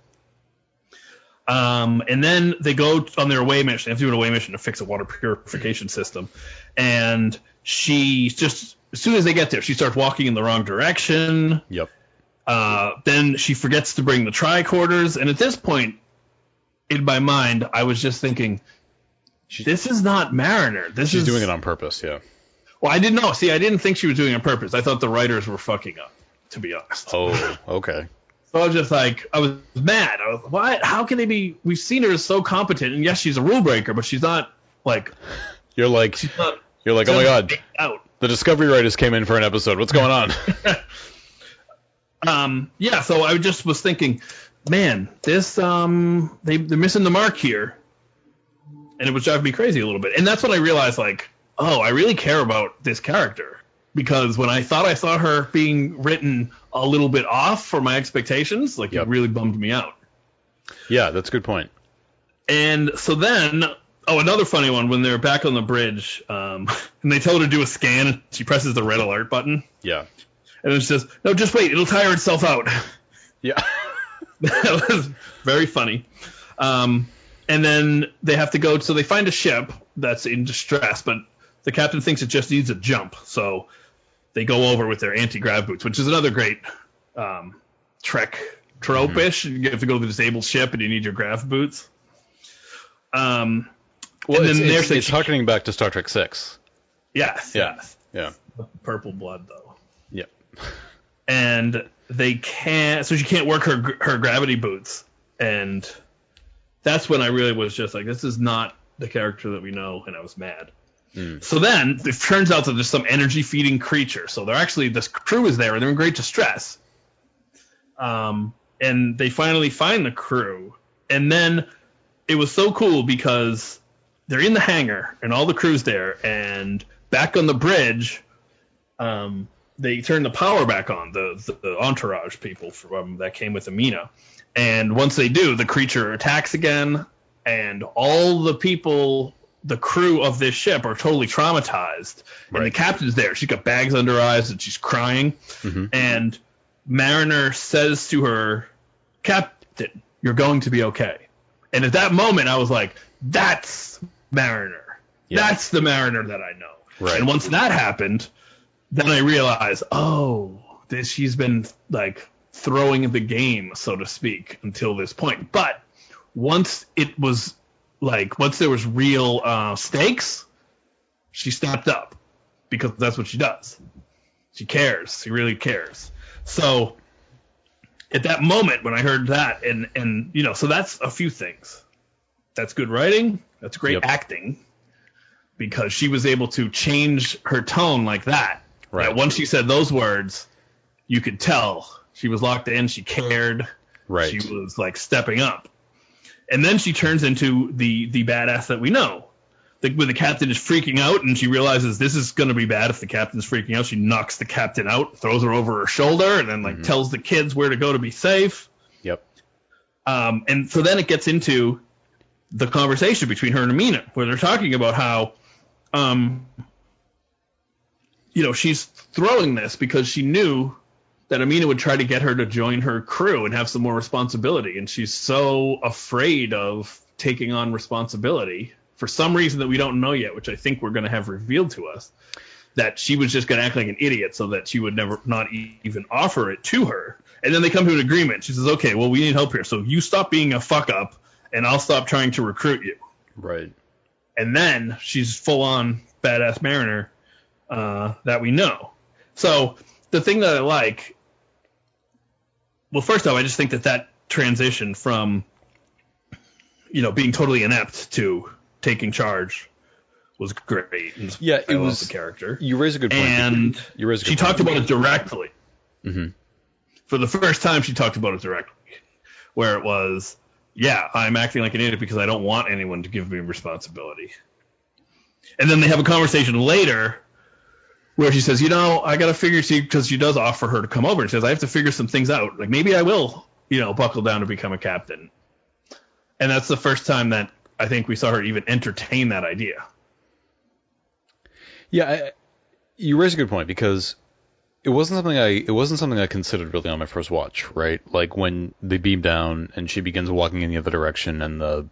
Um, and then they go on their away mission. They have to do an away mission to fix a water purification system. And she just, as soon as they get there, she starts walking in the wrong direction. Yep. Uh, then she forgets to bring the tricorders. And at this point, in my mind, I was just thinking, this is not Mariner. This She's is doing it on purpose. Yeah. well, I didn't know. See, I didn't think she was doing it on purpose. I thought the writers were fucking up, to be honest. Oh. Okay. So I was just like, I was mad. I was, like, what? How can they be? We've seen her as so competent, and yes, she's a rule breaker, but she's not like You're like she's not. you're like oh my god. Out. The Discovery writers came in for an episode. What's going on? Um. Yeah. So I just was thinking, man, this um, they they're missing the mark here, and it was driving me crazy a little bit. And that's when I realized, like, oh, I really care about this character because when I thought I saw her being written a little bit off for my expectations, like Yep. it really bummed me out. yeah, that's a good point. And so then, oh, another funny one when they're back on the bridge, um, and they tell her to do a scan, she presses the red alert button, Yeah. and it says, "No, just wait, it'll tire itself out." Yeah. that was very funny. Um, and then they have to go, so they find a ship that's in distress, but the captain thinks it just needs a jump, so they go over with their anti-grav boots, which is another great um, Trek trope-ish. You have to go to the disabled ship, and you need your grav boots. Um, Well, and it's, then it's, a- it's harkening back to Star Trek Six. yes, Yeah. yes, Yeah. purple blood though. Yeah. and they can't so she can't work her her gravity boots and that's when i really was just like this is not the character that we know and i was mad. Mm. so then it turns out that there's some energy feeding creature. So they're actually this crew is there and they're in great distress. Um and they finally find the crew. And then it was so cool because they're in the hangar and all the crew's there, and back on the bridge, um, they turn the power back on the, the entourage people from um, that came with Amina, and once they do, the creature attacks again, and all the people, the crew of this ship, are totally traumatized, and the captain's there. She's got bags under her eyes and she's crying, mm-hmm. and Mariner says to her, "Captain, you're going to be okay." And at that moment, I was like, "That's Mariner. Yeah. That's the Mariner that I know." Right. And once that happened, then I realized, oh, this she's been like throwing the game, so to speak, until this point. But once it was like once there was real uh, stakes, she stepped up because that's what she does. She cares. She really cares. So at that moment when I heard that, and and you know, so that's a few things. That's good writing. That's great Yep. acting because she was able to change her tone like that. Right. That once she said those words, you could tell she was locked in. She cared. Right. She was like stepping up. And then she turns into the the badass that we know. Like when the captain is freaking out and she realizes this is going to be bad if the captain's freaking out, she knocks the captain out, throws her over her shoulder, and then like tells the kids where to go to be safe. Yep. Um, and so then it gets into the conversation between her and Amina, where they're talking about how, um, you know, she's throwing this because she knew that Amina would try to get her to join her crew and have some more responsibility, and she's so afraid of taking on responsibility for some reason that we don't know yet, which I think we're going to have revealed to us. That she was just going to act like an idiot so that she would never not e- even offer it to her. And then they come to an agreement. She says, "Okay, well we need help here, so you stop being a fuck up, and I'll stop trying to recruit you." Right. and then she's full on badass mariner uh, that we know. So the thing that I like, well, first off, I just think that that transition from you know being totally inept to taking charge was great. And Yeah, I it love was- the character. You raise a good point. and you raise a good she point. talked about it directly. Mhm. For the first time, she talked about it directly, where it was, "Yeah, I'm acting like an idiot because I don't want anyone to give me responsibility." And then they have a conversation later where she says, "You know, I got to figure see because she does offer her to come over and says I have to figure some things out. Like maybe I will, you know, buckle down to become a captain." And that's the first time that I think we saw her even entertain that idea. Yeah, I, you raise a good point because it wasn't something I it wasn't something I considered really on my first watch, right? Like when they beam down and she begins walking in the other direction, and the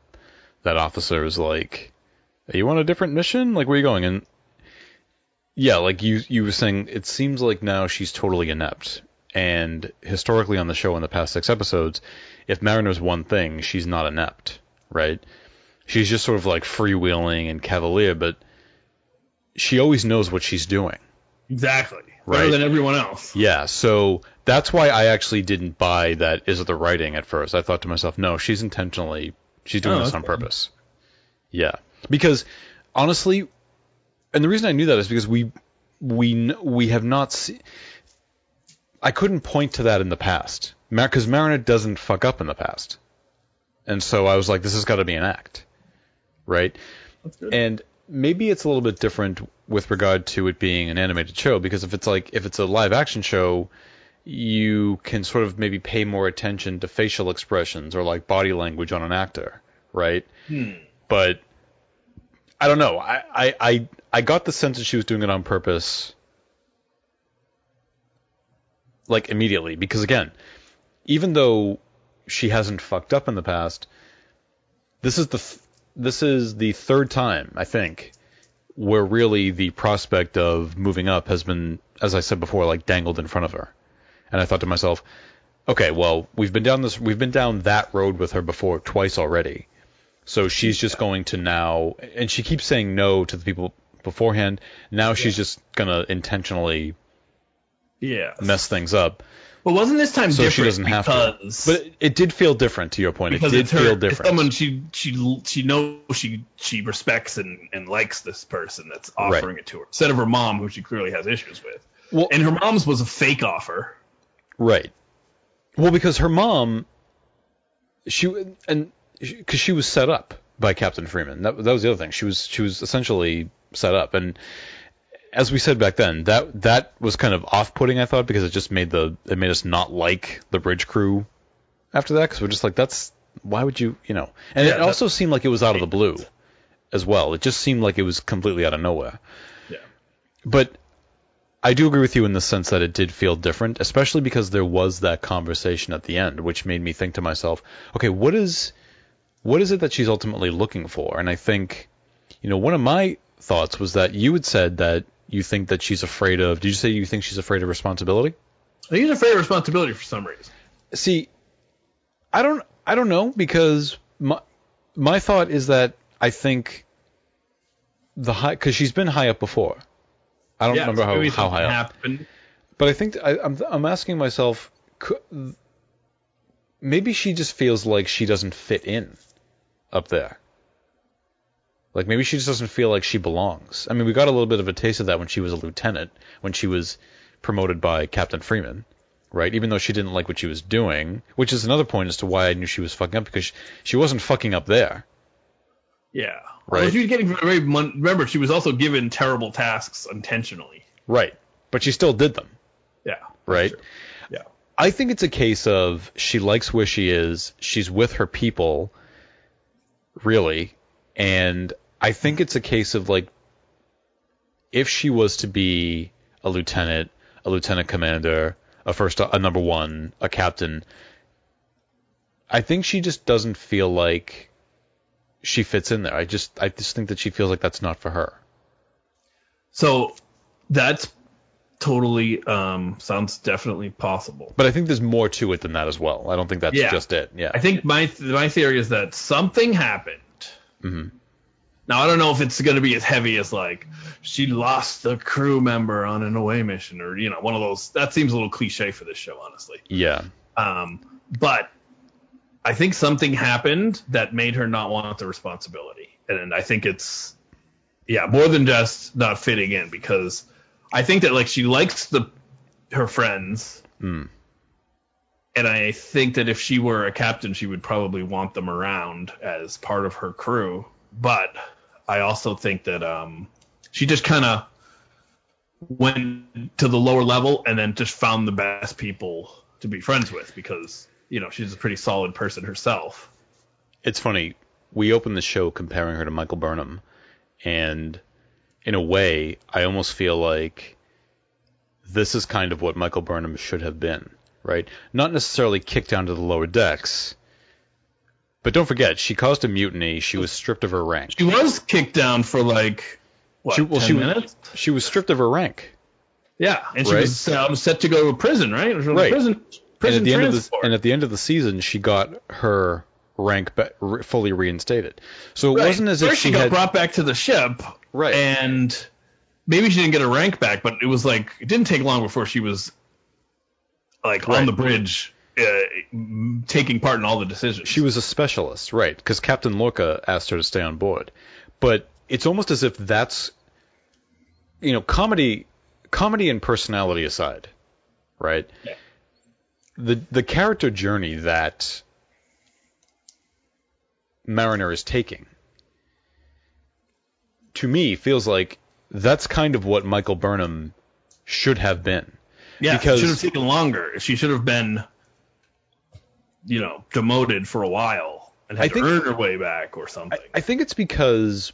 that officer is like, "Are you on a different mission? Like, where are you going?" And yeah, like you you were saying, it seems like now she's totally inept. And historically on the show in the past six episodes, if Mariner's one thing, she's not inept, right? She's just sort of like freewheeling and cavalier, but she always knows what she's doing. Exactly, better Right. than everyone else. Yeah, so that's why I actually didn't buy that is it the writing at first. I thought to myself, no, she's intentionally she's doing Oh, this on purpose. Yeah. Because honestly, and the reason I knew that is because we we we have not se- I couldn't point to that in the past. Because Mariner doesn't fuck up in the past. And so I was like, this has got to be an act. Right? And maybe it's a little bit different with regard to it being an animated show because if it's like if it's a live action show, you can sort of maybe pay more attention to facial expressions or like body language on an actor, right? Hmm. But I don't know. I, I I I got the sense that she was doing it on purpose like immediately because again, even though she hasn't fucked up in the past, this is the th- this is the third time I think where really the prospect of moving up has been, as I said before, like dangled in front of her. And I thought to myself, okay, well, we've been down this, we've been down that road with her before twice already. So she's just going to now, and she keeps saying no to the people beforehand. Now she's just gonna intentionally Yeah. mess things up, But wasn't this time so different she doesn't have because, to. But it, it did feel different. To your point, it did it's her, feel it's different. someone she she she knows she she respects and, and likes this person that's offering Right. it to her instead of her mom who she clearly has issues with. Well- and her mom's was a fake offer. Right. Well, because her mom, she and because she was set up, by Captain Freeman. That, that was the other thing. She was she was essentially set up, and as we said back then, that that was kind of off-putting. I thought because it just made the it made us not like the bridge crew after that because we're just like that's why would you you know and Yeah, it also seemed like it was out of the blue as well. It just seemed like it was completely out of nowhere. Yeah. But I do agree with you in the sense that it did feel different, especially because there was that conversation at the end, which made me think to myself, okay, what is what is it that she's ultimately looking for? And I think, you know, one of my thoughts was that you had said that you think that she's afraid of. Did you say you think she's afraid of responsibility? I think he's afraid of responsibility for some reason. See, I don't I don't know because my my thought is that I think the high because she's been high up before. I don't yeah, remember how, how high up. happened. But I think I, I'm I'm asking myself, cou- maybe she just feels like she doesn't fit in up there. Like maybe she just doesn't feel like she belongs. I mean, we got a little bit of a taste of that when she was a lieutenant, when she was promoted by Captain Freeman, right? Even though she didn't like what she was doing, which is another point as to why I knew she was fucking up because she, she wasn't fucking up there. Yeah. Right. Well, she was getting very. Remember, she was also given terrible tasks intentionally. Right. But she still did them, Yeah. right? Yeah. I think it's a case of she likes where she is, she's with her people, really, and I think it's a case of like if she was to be a lieutenant, a lieutenant commander, a first a number 1, a captain, I think she just doesn't feel like she fits in there. I just I just think that she feels like that's not for her. So that's totally um sounds definitely possible. But I think there's more to it than that as well. I don't think that's Yeah. just it. Yeah. I think my my theory is that something happened. Mm-hmm. Now I don't know if it's going to be as heavy as like she lost a crew member on an away mission or you know one of those. That seems a little cliche for this show, honestly. yeah. Um, but I think something happened that made her not want the responsibility, and I think it's yeah more than just not fitting in because I think that like she likes the her friends, Mm. and I think that if she were a captain, she would probably want them around as part of her crew. But I also think that um, she just kind of went to the lower level and then just found the best people to be friends with because you know she's a pretty solid person herself. it's funny. We opened the show comparing her to Michael Burnham, and in a way, I almost feel like this is kind of what Michael Burnham should have been, right? Not necessarily kicked down to the lower decks, but don't forget, she caused a mutiny. She was stripped of her rank. She was kicked down for like what She, well, 10 she, minutes. she was stripped of her rank. Yeah, and she Right. was um, set to go to prison, right? Was Right. Prison, And prison at the end of the transport. and at the end of the season, she got her rank re- fully reinstated. So it Right. wasn't as if she she got had brought back to the ship, Right. And maybe she didn't get her rank back, but it was like it didn't take long before she was like Right. on the bridge, uh, taking part in all the decisions. She was a specialist, right? Because Captain Lorca asked her to stay on board. But it's almost as if that's, you know, comedy, comedy and personality aside, right? Yeah. The the character journey that Mariner is taking, to me, feels like that's kind of what Michael Burnham should have been. yeah, because- it should have taken longer. She should have been, you know, demoted for a while and had I to think- earn her way back or something. I think it's because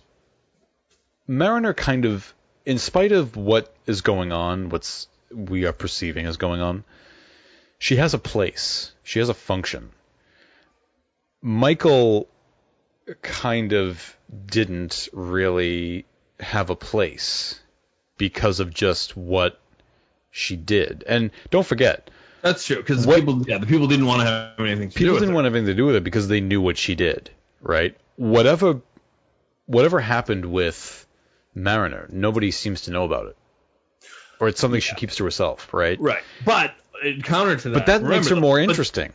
Mariner kind of, in spite of what is going on, what's we are perceiving as going on, she has a place. She has a function. Michael kind of didn't really have a place because of just what she did. And don't forget, That's true because people, yeah, the people didn't want to have anything to do people with didn't want anything to do with it because they knew what she did, right? Whatever, whatever happened with Mariner, nobody seems to know about it, or it's something she keeps to herself, right? Right, but in counter to that, But that makes her more but- interesting.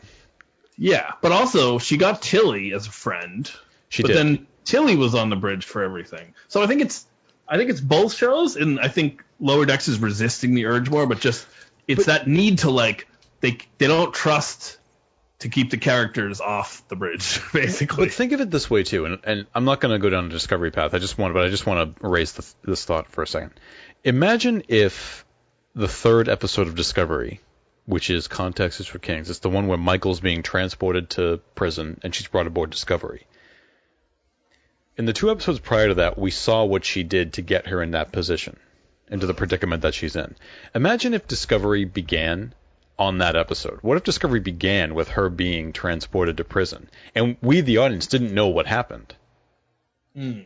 Yeah, but also she got Tilly as a friend. She but did. then Tilly was on the bridge for everything. So I think it's I think it's both shows, and I think Lower Decks is resisting the urge more, but just it's that need to like they they don't trust to keep the characters off the bridge, basically. But think of it this way too, and, and I'm not going to go down a discovery path. I just want, but I just want to raise the, this thought for a second. Imagine if the third episode of Discovery, which is Context is for Kings, it's the one where Michael's being transported to prison and she's brought aboard Discovery. In the two episodes prior to that, we saw what she did to get her in that position, into the predicament that she's in. Imagine if Discovery began on that episode. What if Discovery began with her being transported to prison, and we, the audience, didn't know what happened? Hmm.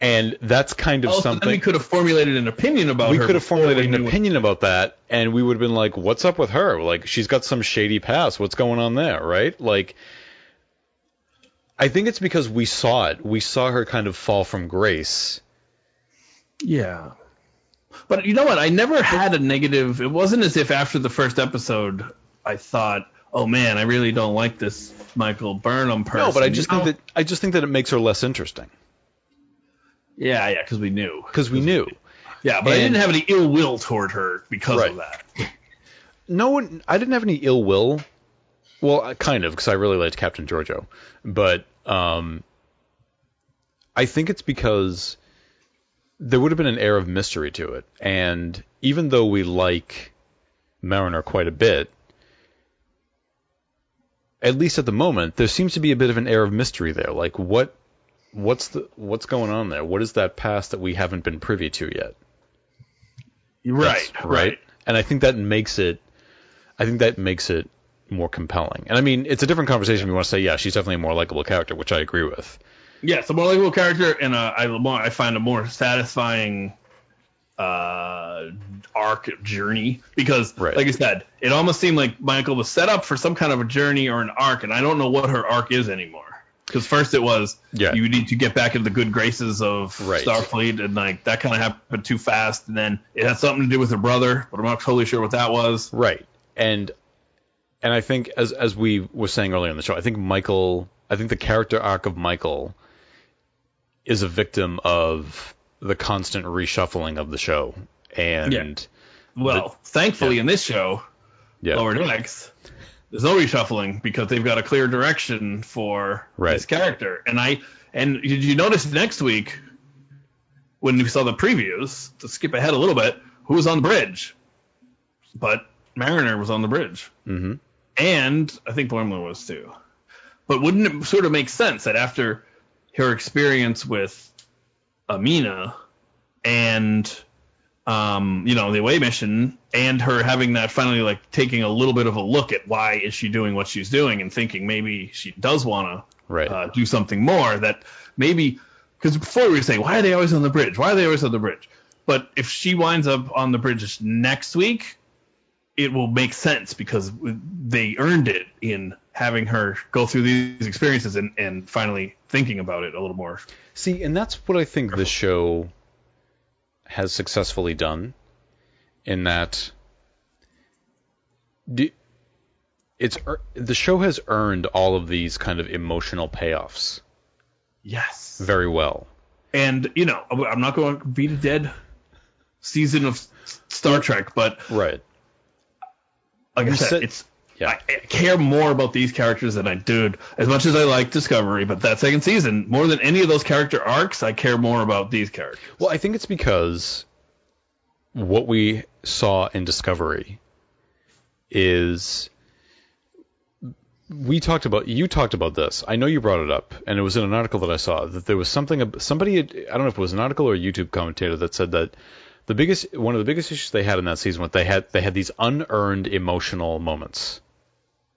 And that's kind of Oh, something then we could have formulated an opinion about we could have formulated an opinion about that, and we would have been like, "What's up with her? Like, she's got some shady past. What's going on there?" Right? Like, I think it's because we saw it. We saw her kind of fall from grace. Yeah. But you know what? I never had a negative. It wasn't as if after the first episode I thought, "Oh man, I really don't like this Michael Burnham person." No, but I just You know? think that I just think that it makes her less interesting Yeah, yeah, because we knew. because we knew. Yeah, but I didn't have any ill will toward her because Right. of that. No one. I didn't have any ill will. Well, kind of, because I really liked Captain Georgiou, but um, I think it's because there would have been an air of mystery to it, and even though we like Mariner quite a bit, at least at the moment, there seems to be a bit of an air of mystery there. Like what, what's the what's going on there? What is that past that we haven't been privy to yet? Right, That's- right. And I think that makes it, I think that makes it more compelling. And I mean, it's a different conversation. if We want to say, yeah, she's definitely a more likable character, which I agree with. Yeah, it's a more likable character, and uh, I more I find a more satisfying uh, arc journey because, Right. like I said, it almost seemed like Michael was set up for some kind of a journey or an arc, and I don't know what her arc is anymore. Because first it was Yeah. you need to get back into the good graces of Right. Starfleet, and like that kind of happened too fast. And then it had something to do with her brother, but I'm not totally sure what that was. Right. And and I think as as we were saying earlier in the show, I think Michael, I think the character arc of Michael is a victim of the constant reshuffling of the show. And Yeah. Well, thankfully yeah. in this show, yeah, Lower Decks, there's no reshuffling because they've got a clear direction for Right. this character. And I and did you notice next week when we saw the previews to skip ahead a little bit, who was on the bridge? But Mariner was on the bridge, hmm and I think Boimler was too. But wouldn't it sort of make sense that after her experience with Amina and um, you know, the away mission and her having that finally like taking a little bit of a look at why is she doing what she's doing and thinking maybe she does want Right. to uh, do something more that maybe because before we were saying why are they always on the bridge why are they always on the bridge but if she winds up on the bridge next week it will make sense because they earned it in having her go through these experiences and, and finally thinking about it a little more See, and that's what I think this show has successfully done in that it's the show has earned all of these kind of emotional payoffs yes very well. And you know, I'm not going to beat a dead season of Star Trek, but Right. Like I said, it's Yeah. I, I care more about these characters than I did as much as I like Discovery. But that second season, more than any of those character arcs, I care more about these characters. Well, I think it's because what we saw in Discovery is we talked about you talked about this. I know you brought it up, and it was in an article that I saw that there was something somebody had- I don't know if it was an article or a YouTube commentator that said that the biggest one of the biggest issues they had in that season was they had they had these unearned emotional moments.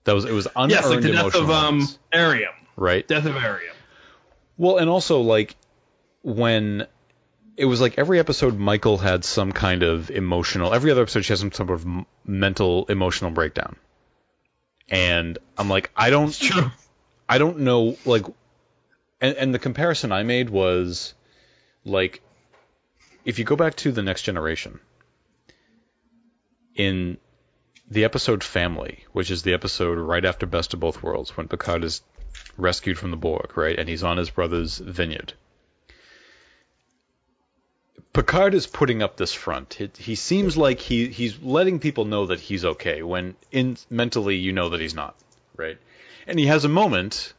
That was it was unearned Yes, like the death of um moments, Airiam, right? death of Airiam. Well, and also like when it was like every episode, Michael had some kind of emotional. Every other episode, she has some sort of mental emotional breakdown. And I'm like, I don't. I don't know, like, and, and the comparison I made was like, if you go back to the next generation, in the episode Family, which is the episode right after Best of Both Worlds, when Picard is rescued from the Borg, right, and he's on his brother's vineyard. Picard is putting up this front. He, he seems like he he's letting people know that he's okay when in mentally you know that he's not, right? And he has a moment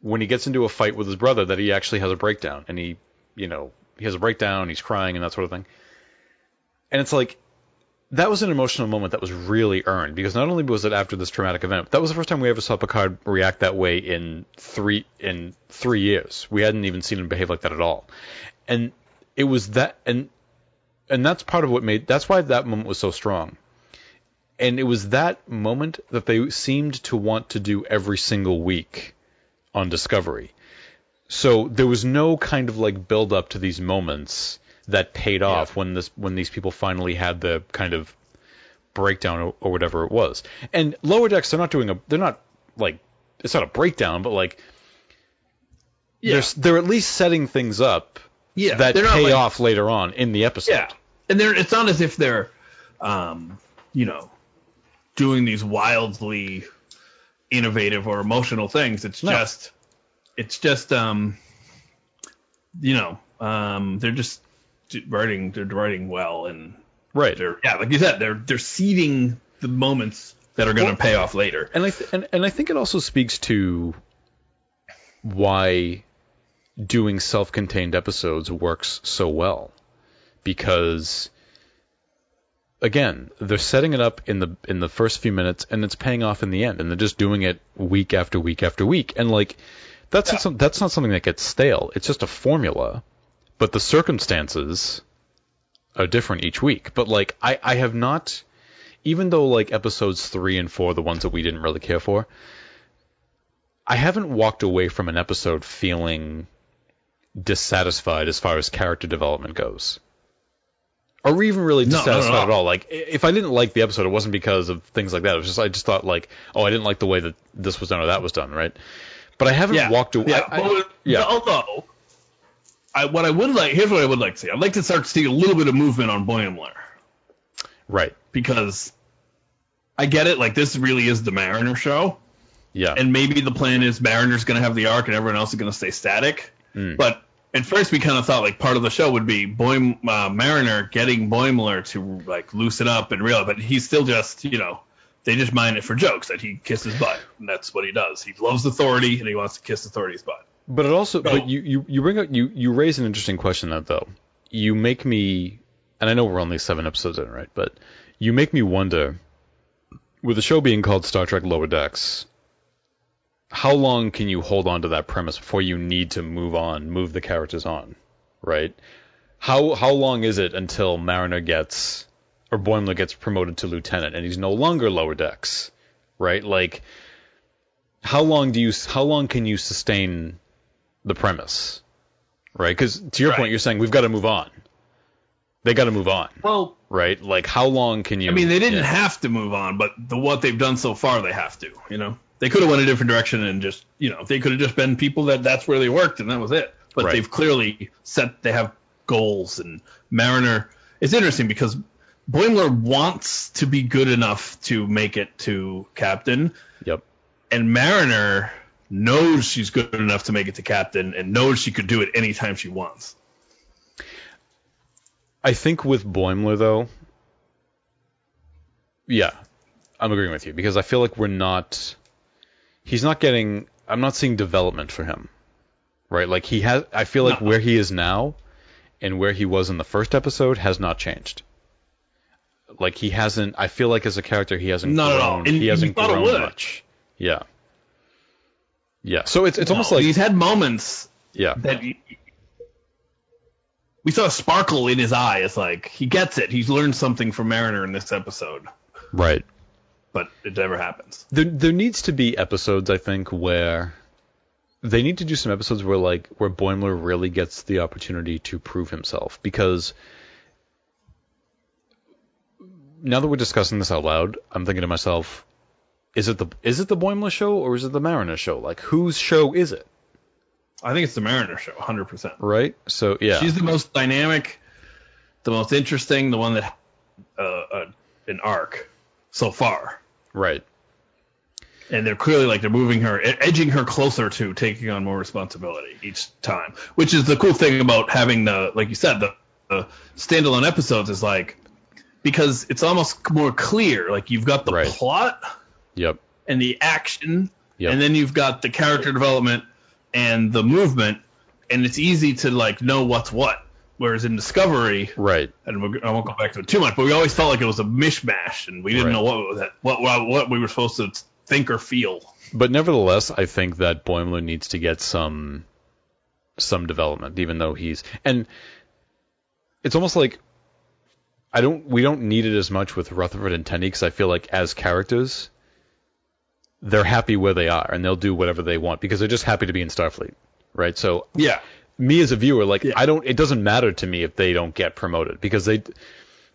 when he gets into a fight with his brother that he actually has a breakdown, and he, you know, he has a breakdown, he's crying and that sort of thing. And it's like that was an emotional moment that was really earned because not only was it after this traumatic event, that was the first time we ever saw Picard react that way in three in three years. We hadn't even seen him behave like that at all, and it was that and and that's part of what made that's why that moment was so strong. And it was that moment that they seemed to want to do every single week on Discovery. So there was no kind of like build up to these moments that paid off when this when these people finally had the kind of breakdown or, or whatever it was. And lower decks they're not doing a they're not like it's not a breakdown, but like Yeah. they're they're at least setting things up Yeah, that pay like- off later on in the episode. Yeah, and they're it's not as if they're, um, you know, doing these wildly innovative or emotional things. It's No. just, it's just, um, you know, um, they're just writing. They're writing well, and Right. they're yeah, like you said, they're they're seeding the moments that are going to pay off later. And I th- and, and I think it also speaks to why doing self-contained episodes works so well because again they're setting it up in the in the first few minutes and it's paying off in the end and they're just doing it week after week after week and like that's not some, that's not something that gets stale it's just a formula but the circumstances are different each week but like I I have not even though like episodes three and four, the ones that we didn't really care for, I haven't walked away from an episode feeling dissatisfied as far as character development goes. Or even really No, no, no, dissatisfied no. at all. Like, if I didn't like the episode, it wasn't because of things like that. It was just, I just thought, like, oh, I didn't like the way that this was done or that was done, right? But I haven't Yeah, walked away. Yeah, I- I- yeah. Although, I what I would like here's what I would like to see. I'd like to start to see a little bit of movement on Boimler. right. because I get it. Like this really is the Mariner show, Yeah. and maybe the plan is Mariner's going to have the arc and everyone else is going to stay static. Hmm. But at first, we kind of thought like part of the show would be Boim, uh, Mariner getting Boimler to like loosen up and real, but he's still just you know they just mind it for jokes that he kisses butt, and that's what he does. He loves authority and he wants to kiss authority's butt. But it also, but you, you, you bring up, you, you raise an interesting question that though. You make me, and I know we're only seven episodes in, right? But you make me wonder, with the show being called Star Trek Lower Decks, how long can you hold on to that premise before you need to move on, move the characters on, right? How, how long is it until Mariner gets, or Boimler gets promoted to lieutenant and he's no longer Lower Decks, right? Like, how long do you, how long can you sustain the premise, right? Because to your Right. point, you're saying we've got to move on. They got to move on, Well, right? Like how long can you? I mean, they didn't yeah. have to move on, but the what they've done so far, they have to. You know, they could have went a different direction and just, you know, they could have just been people that that's where they worked and that was it. But Right. they've clearly set. They have goals and Mariner. It's interesting because Boimler wants to be good enough to make it to captain, Yep. and Mariner knows she's good enough to make it to captain and knows she could do it anytime she wants. I think with Boimler though, yeah, I'm agreeing with you because I feel like we're not. He's not getting. I'm not seeing development for him, right? Like he has. I feel like No. where he is now, and where he was in the first episode has not changed. Like he hasn't. I feel like as a character, he hasn't Not at all. grown. And he hasn't thought it grown much. Yeah. Yeah. So it's it's almost like he's had moments yeah. that y- we saw a sparkle in his eye. It's like he gets it. He's learned something from Mariner in this episode, Right. but it never happens. There there needs to be episodes I think where they need to do some episodes where like where Boimler really gets the opportunity to prove himself because now that we're discussing this out loud, I'm thinking to myself, is it the is it the Boimler show or is it the Mariner show? Like whose show is it? I think it's the Mariner show, 100%. Right? So yeah. She's the most dynamic, the most interesting, the one that uh, uh, an arc so far. right. And they're clearly like they're moving her, edging her closer to taking on more responsibility each time. Which is the cool thing about having the, like you said, the, the standalone episodes is like because it's almost more clear. Like you've got the Right. plot, Yep. and the action, Yep. and then you've got the character development and the movement, and it's easy to like know what's what. Whereas in Discovery, Right. and we're- I won't go back to it too much, but we always felt like it was a mishmash, and we didn't Right. know what that, what, what what we were supposed to think or feel. But nevertheless, I think that Boimler needs to get some some development, even though he's and it's almost like I don't we don't need it as much with Rutherford and Tendi because I feel like as characters they're happy where they are and they'll do whatever they want because they're just happy to be in Starfleet, right? So Yeah, me as a viewer, like Yeah. I don't, it doesn't matter to me if they don't get promoted because they,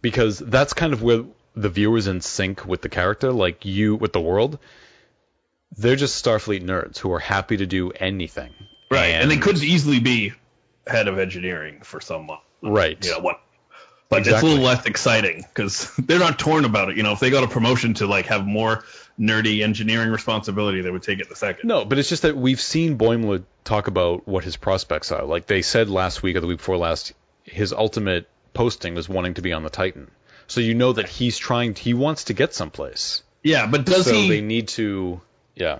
because that's kind of where the viewer's in sync with the character, like you with the world. They're just Starfleet nerds who are happy to do anything. right. And, they could easily be head of engineering for someone. right, you know what it's a little less exciting because they're not torn about it you know if they got a promotion to like have more nerdy engineering responsibility they would take it the second No, but it's just that we've seen Boimler talk about what his prospects are. Like they said last week or the week before last, his ultimate posting was wanting to be on the Titan. So you know that he's trying, he wants to get someplace. yeah but does he So he they need to, yeah.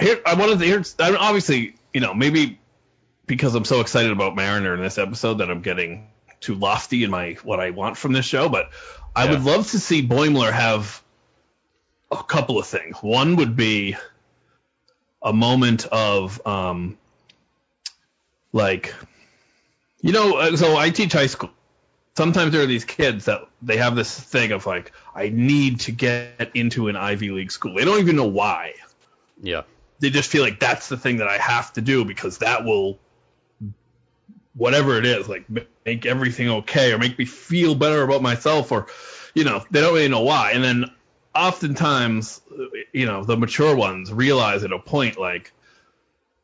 here i wanted to hear I mean, obviously you know maybe because i'm so excited about mariner in this episode that i'm getting too lofty in my what i want from this show but i Yeah. would love to see boimler have a couple of things one would be a moment of um like you know uh, so i teach high school sometimes there are these kids that they have this thing of like i need to get into an ivy league school they don't even know why Yeah. they just feel like that's the thing that I have to do because that will whatever it is like make everything okay or make me feel better about myself or you know they don't really know why and then oftentimes you know the mature ones realize at a point like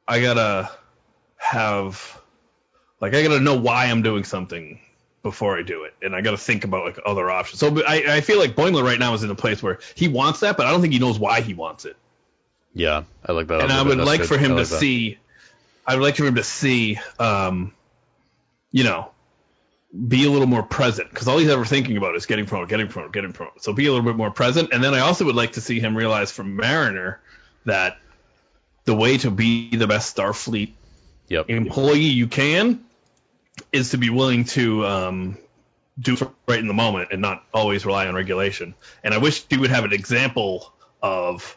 I gotta have like I gotta know why I'm doing something before I do it, and I got to think about like other options. So I, I feel like Boimler right now is in a place where he wants that, but I don't think he knows why he wants it Yeah, I like that. and I would like good. for him I to that. see. I would like for him to see, um, you know, be a little more present because all he's ever thinking about is getting promoted, getting promoted, getting promoted. So be a little bit more present, and then I also would like to see him realize from Mariner that the way to be the best Starfleet Yep. employee you can is to be willing to um, do right in the moment and not always rely on regulation. And I wish he would have an example of,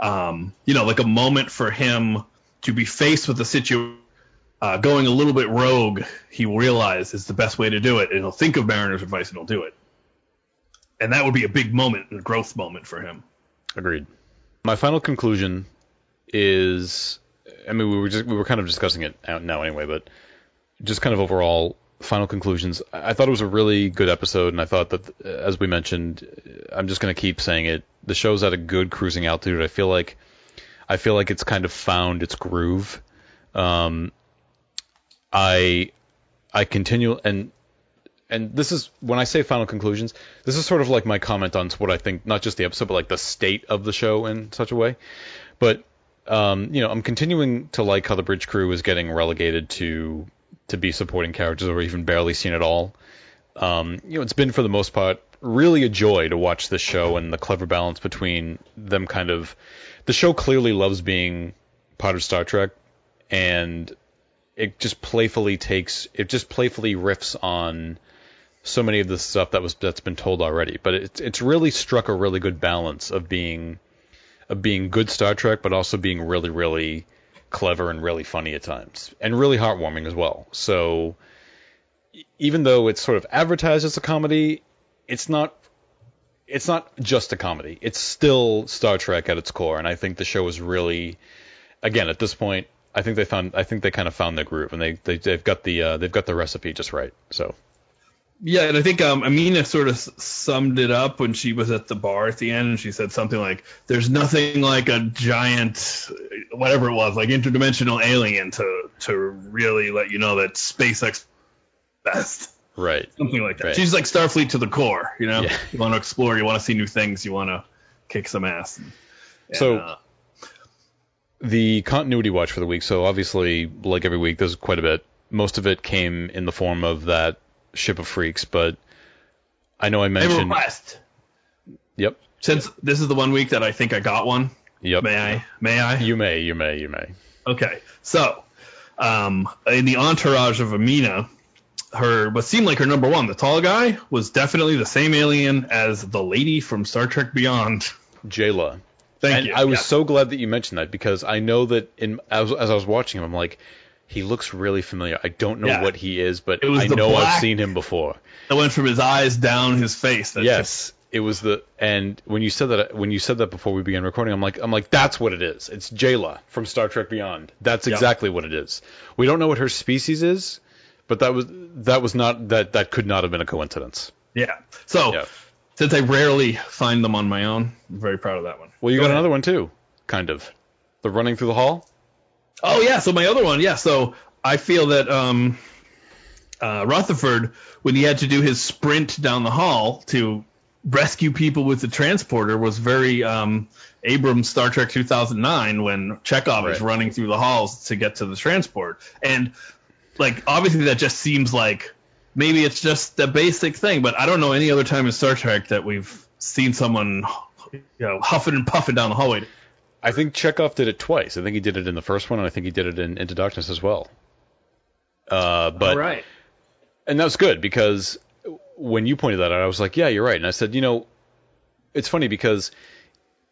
um, you know, like a moment for him to be faced with a situation. Uh, going a little bit rogue, he will realize is the best way to do it, and he'll think of Mariner's advice and he'll do it. And that would be a big moment, a growth moment for him. Agreed. My final conclusion is, I mean, we were just we were kind of discussing it out now anyway, but just kind of overall final conclusions. I thought it was a really good episode, and I thought that, uh, as we mentioned, uh, I'm just going to keep saying it. The show's at a good cruising altitude. I feel like, I feel like it's kind of found its groove. Um, I, I continue and and this is when I say final conclusions, this is sort of like my comment on what I think, not just the episode, but like the state of the show in such a way. But um, you know, I'm continuing to like how the bridge crew is getting relegated to to be supporting characters or even barely seen at all. Um, you know, it's been for the most part really a joy to watch this show and the clever balance between them kind of the show clearly loves being part of Star Trek and it just playfully takes it just playfully riffs on so many of the stuff that was that's been told already. But it's it's really struck a really good balance of being of being good Star Trek but also being really really clever and really funny at times and really heartwarming as well. So even though it's sort of advertised as a comedy it's not it's not just a comedy. It's still Star Trek at its core and I think the show is really again at this point I think they found I think they kind of found their groove and they, they they've got the uh, they've got the recipe just right so Yeah, and I think um, Amina sort of s- summed it up when she was at the bar at the end, and she said something like, "There's nothing like a giant, whatever it was, like interdimensional alien to to really let you know that SpaceX best." right Something like that. Right. She's like Starfleet to the core, you know. Yeah. You want to explore, you want to see new things, you want to kick some ass. And, So- uh, the continuity watch for the week so obviously like every week there's quite a bit most of it came in the form of that ship of freaks but I know I have a mentioned request. yep Since this is the one week that I think I got one, Yep. May I? May I? You may, you may, you may. Okay, so um, in the entourage of Amina, her what seemed like her number one, the tall guy, was definitely the same alien as the lady from Star Trek Beyond. Jaylah. Thank and you. I was Yes. so glad that you mentioned that because I know that in as, as I was watching him, I'm like, he looks really familiar. I don't know Yeah. what he is, but I know I've seen him before. It went from his eyes down his face. That's yes, it was the and when you said that when you said that before we began recording, I'm like I'm like that's what it is. It's Jaylah from Star Trek Beyond. That's Yep. exactly what it is. We don't know what her species is, but that was that was not that that could not have been a coincidence. Yeah. So Yeah. Since I rarely find them on my own, I'm very proud of that one. Well, you Go got ahead. another one too, kind of. The running through the hall. Oh yeah, so my other one, yeah. So I feel that um, uh, Rutherford, when he had to do his sprint down the hall to rescue people with the transporter, was very um, Abrams Star Trek 2009 when Chekov is running through the halls to get to the transport, and like obviously that just seems like maybe it's just a basic thing, but I don't know any other time in Star Trek that we've seen someone you know huffing and puffing down the hallway. I think Chekov did it twice. I think he did it in the first one, and I think he did it in Into Darkness as well. Uh, but All right. and that's good because when you pointed that out, I was like, yeah, you're right. And I said, you know, it's funny because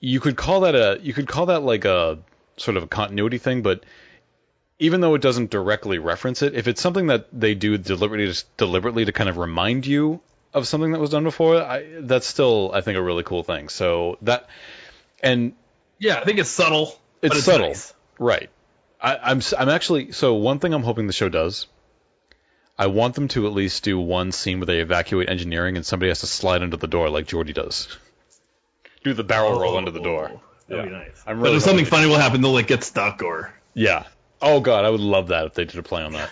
you could call that a you could call that like a sort of a continuity thing, but even though it doesn't directly reference it, if it's something that they do deliberately deliberately to kind of remind you of something that was done before, I, that's still I think a really cool thing. So that and Yeah, I think it's subtle. it's, it's subtle, nice. right? I, I'm s- I'm actually so one thing I'm hoping the show does. I want them to at least do one scene where they evacuate engineering and somebody has to slide under the door like Geordi does. Do the barrel roll oh, under the door. Oh, That'd be nice. I'm but really if something funny will happen, they'll like get stuck or. Yeah. Oh god, I would love that if they did a play on that.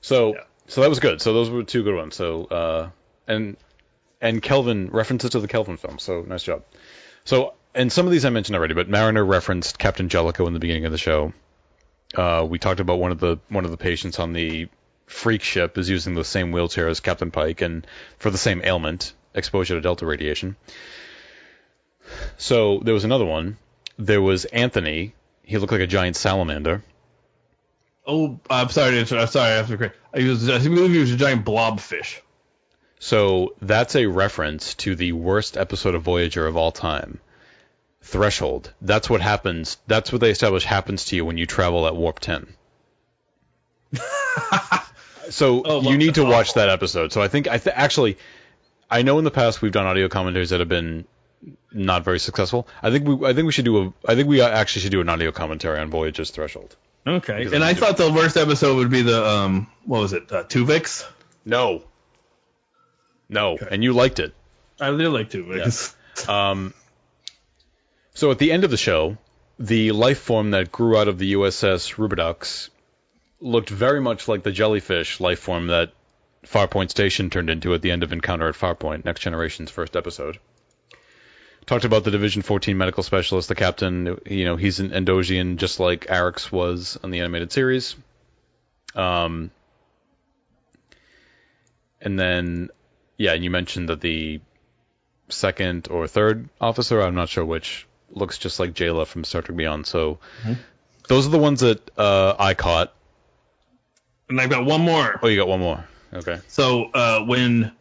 So Yeah. so that was good. So those were two good ones. So uh and and Kelvin references to the Kelvin film. So nice job. So and some of these I mentioned already, but Mariner referenced Captain Jellicoe in the beginning of the show. Uh, we talked about one of the one of the patients on the freak ship is using the same wheelchair as Captain Pike and for the same ailment, exposure to delta radiation. So there was another one. There was Anthony. He looked like a giant salamander. Oh, I'm sorry. to interrupt. I'm sorry. I have to correct. I was. I believe he was a giant blobfish. So that's a reference to the worst episode of Voyager of all time. Threshold. That's what happens. That's what they establish happens to you when you travel at warp 10. so Oh, you need to that's watch that episode. So I think I th- actually I know in the past we've done audio commentaries that have been not very successful. I think we I think we should do a I think we actually should do an audio commentary on Voyager's Threshold. Okay. Because And I I do- thought the worst episode would be the um. What was it? Uh, Tuvix. No. No, and you liked it. I did like Tuvix. Um, so at the end of the show, the life form that grew out of the USS Rubidoux looked very much like the jellyfish life form that Farpoint Station turned into at the end of Encounter at Farpoint, Next Generation's first episode. Talked about the Division 14 medical specialist, the captain. You know, he's an Edosian, just like Arex was on the animated series. Um, and then, yeah, and you mentioned that the second or third officer, I'm not sure which, looks just like Jaylah from Star Trek Beyond. So those are the ones that uh, I caught. And I've got one more. Oh, you got one more. Okay. So uh, when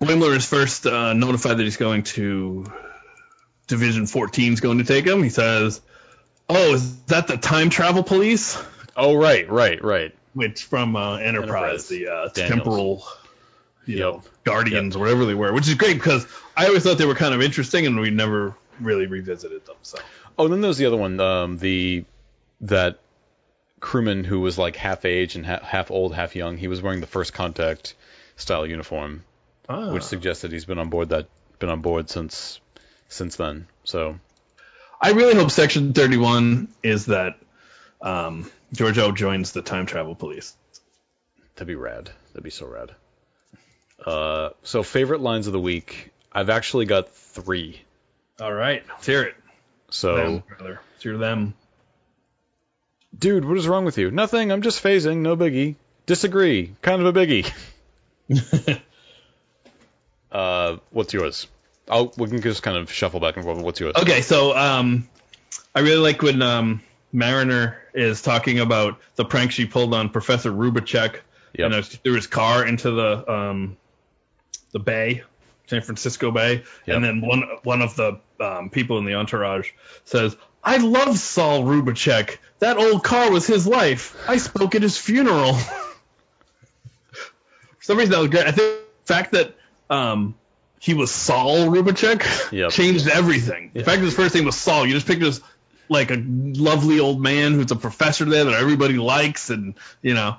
Boimler is first uh, notified that he's going to Division 14 is going to take him, he says, "Oh, is that the time travel police?" Oh, right, right, right. Which from uh, Enterprise. Enterprise, the uh, temporal, you know, Yep. guardians, whatever they were, which is great because I always thought they were kind of interesting, and we never really revisited them. So Oh, and then there's the other one, um, the that crewman who was like half age and ha- half old, half young. He was wearing the first contact style uniform, Ah. which that he's been on board that been on board since since then. So I really hope Section 31 is that um, Georgiou joins the time travel police. That'd be rad. That'd be so rad. Uh, so favorite lines of the week. I've actually got three. All right, let's hear it. So, Them, brother. Let's hear them. dude, what is wrong with you? Nothing. I'm just phasing. No biggie. Disagree. Kind of a biggie. uh, what's yours? I'll we can just kind of shuffle back and forth. What's yours? Okay, so um, I really like when um, Mariner is talking about the prank she pulled on Professor Rubicek. Yep. You know, threw his car into the um, the bay, San Francisco Bay, Yep. and then one one of the um, people in the entourage says, "I love Saul Rubicek. That old car was his life. I spoke at his funeral." For some reason, that was great. I think the fact that um, he was Saul Rubicek Yep. changed everything. The fact his first name was Saul, you just picture as like a lovely old man who's a professor there that everybody likes, and you know,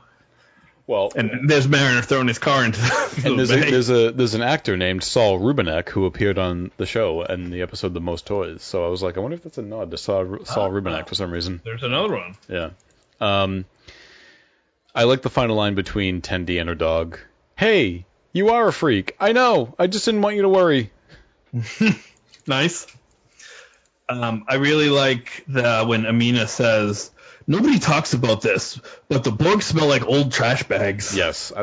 Well, and there's Mariner throwing his car into the and there's a, there's a there's an actor named Saul Rubinek who appeared on the show in the episode The Most Toys. So I was like, I wonder if that's a nod to Saul, Saul Rubinek for some reason. There's another one. Yeah. Um, I like the final line between Tendi and her dog. Hey, you are a freak. I know. I just didn't want you to worry. Nice. Um, I really like the when Amina says, "Nobody talks about this, but the Borg smell like old trash bags." Yes.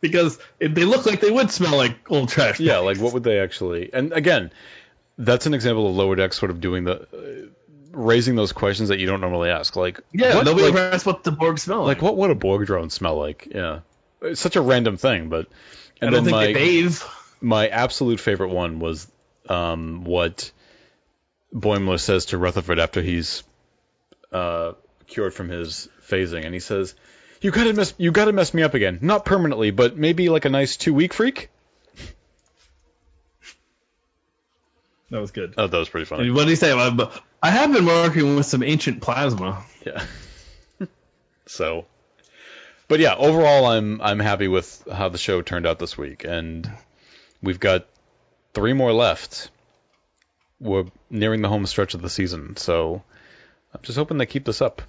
Because it, they look like they would smell like old trash. yeah. bags. Like, what would they actually? And again, that's an example of Lower Deck sort of doing the. Uh, raising those questions that you don't normally ask, like Yeah, what, nobody like, ever asked what the Borg smell like. like what would a Borg drone smell like? Yeah, it's such a random thing, but I and don't then think my they bathe. my absolute favorite one was um, what Boimler says to Rutherford after he's uh, cured from his phasing, and he says, "You gotta mess, you gotta mess me up again. Not permanently, but maybe like a nice two week freak." That was good. Oh, that was pretty funny. What did he say? I I have been working with some ancient plasma. Yeah. so, but yeah, overall, I'm I'm happy with how the show turned out this week, and we've got three more left. We're nearing the home stretch of the season, so I'm just hoping they keep this up.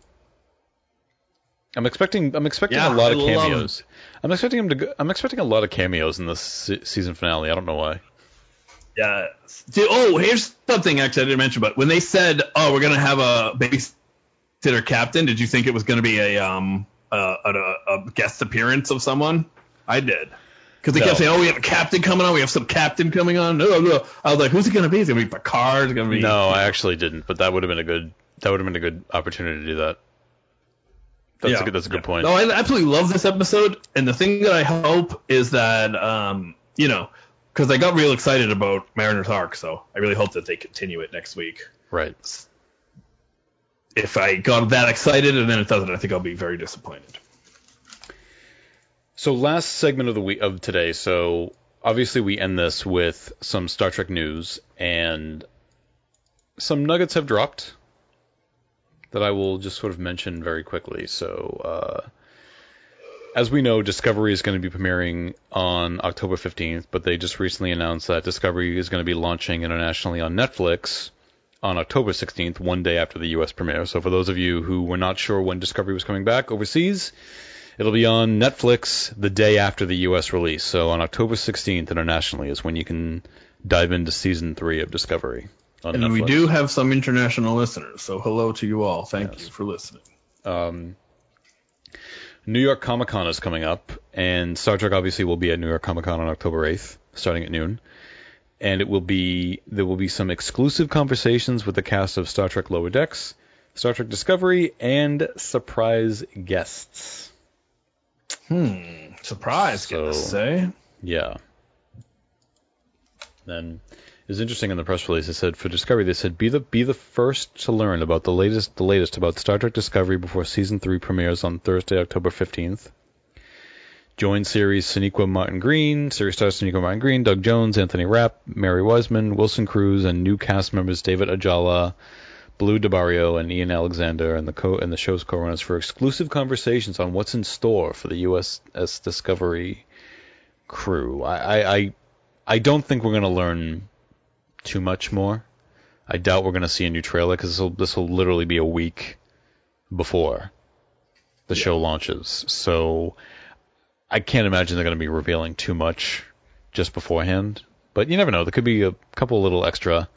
I'm expecting I'm expecting Yeah, a lot I of cameos. I'm expecting them to. go- I'm expecting a lot of cameos in this se- season finale. I don't know why. Yeah. Dude, oh, here's something actually I didn't mention, but when they said, "Oh, we're gonna have a babysitter captain," did you think it was gonna be a um a, a, a guest appearance of someone? I did. Because they No. kept saying, "Oh, we have a captain coming on. We have some captain coming on." No, no. I was like, "Who's it gonna be? Is it gonna be Picard? Is it gonna be?" No, I actually didn't, but that would have been a good that would have been a good opportunity to do that. That's Yeah. a good that's a good point. No, I absolutely love this episode, and the thing that I hope is that, um, you know, because I got real excited about Mariner's arc, so I really hope that they continue it next week. Right. If I got that excited and then it doesn't, I think I'll be very disappointed. So last segment of the week of today. So obviously we end this with some Star Trek news and some nuggets have dropped that I will just sort of mention very quickly. So uh, as we know, Discovery is going to be premiering on October 15th, but they just recently announced that Discovery is going to be launching internationally on Netflix on October 16th, one day after the U.S. premiere. So for those of you who were not sure when Discovery was coming back overseas, It'll be on Netflix the day after the U.S. release. So on October 16th internationally is when you can dive into season three of Discovery. On And we do have some international listeners, so hello to you all. Thank you for listening. Um, New York Comic Con is coming up, and Star Trek obviously will be at New York Comic Con on October 8th, starting at noon. And it will be there will be some exclusive conversations with the cast of Star Trek Lower Decks, Star Trek Discovery, and surprise guests. Hmm. Surprise, So- gonna say. Yeah. Then was interesting in the press release. It said for Discovery, they said be the be the first to learn about the latest the latest about Star Trek Discovery before season three premieres on Thursday, October fifteenth. Join series Sonequa Martin Green, series stars Sonequa Martin Green, Doug Jones, Anthony Rapp, Mary Wiseman, Wilson Cruz, and new cast members David Ajala, Blu del Barrio, and Ian Alexander, and the co and the show's co-runners for exclusive conversations on what's in store for the USS Discovery crew. I I I, I don't think we're going to learn too much more. I doubt we're going to see a new trailer because this will this will literally be a week before the show launches. So I can't imagine they're going to be revealing too much just beforehand. But you never know. There could be a couple little extra.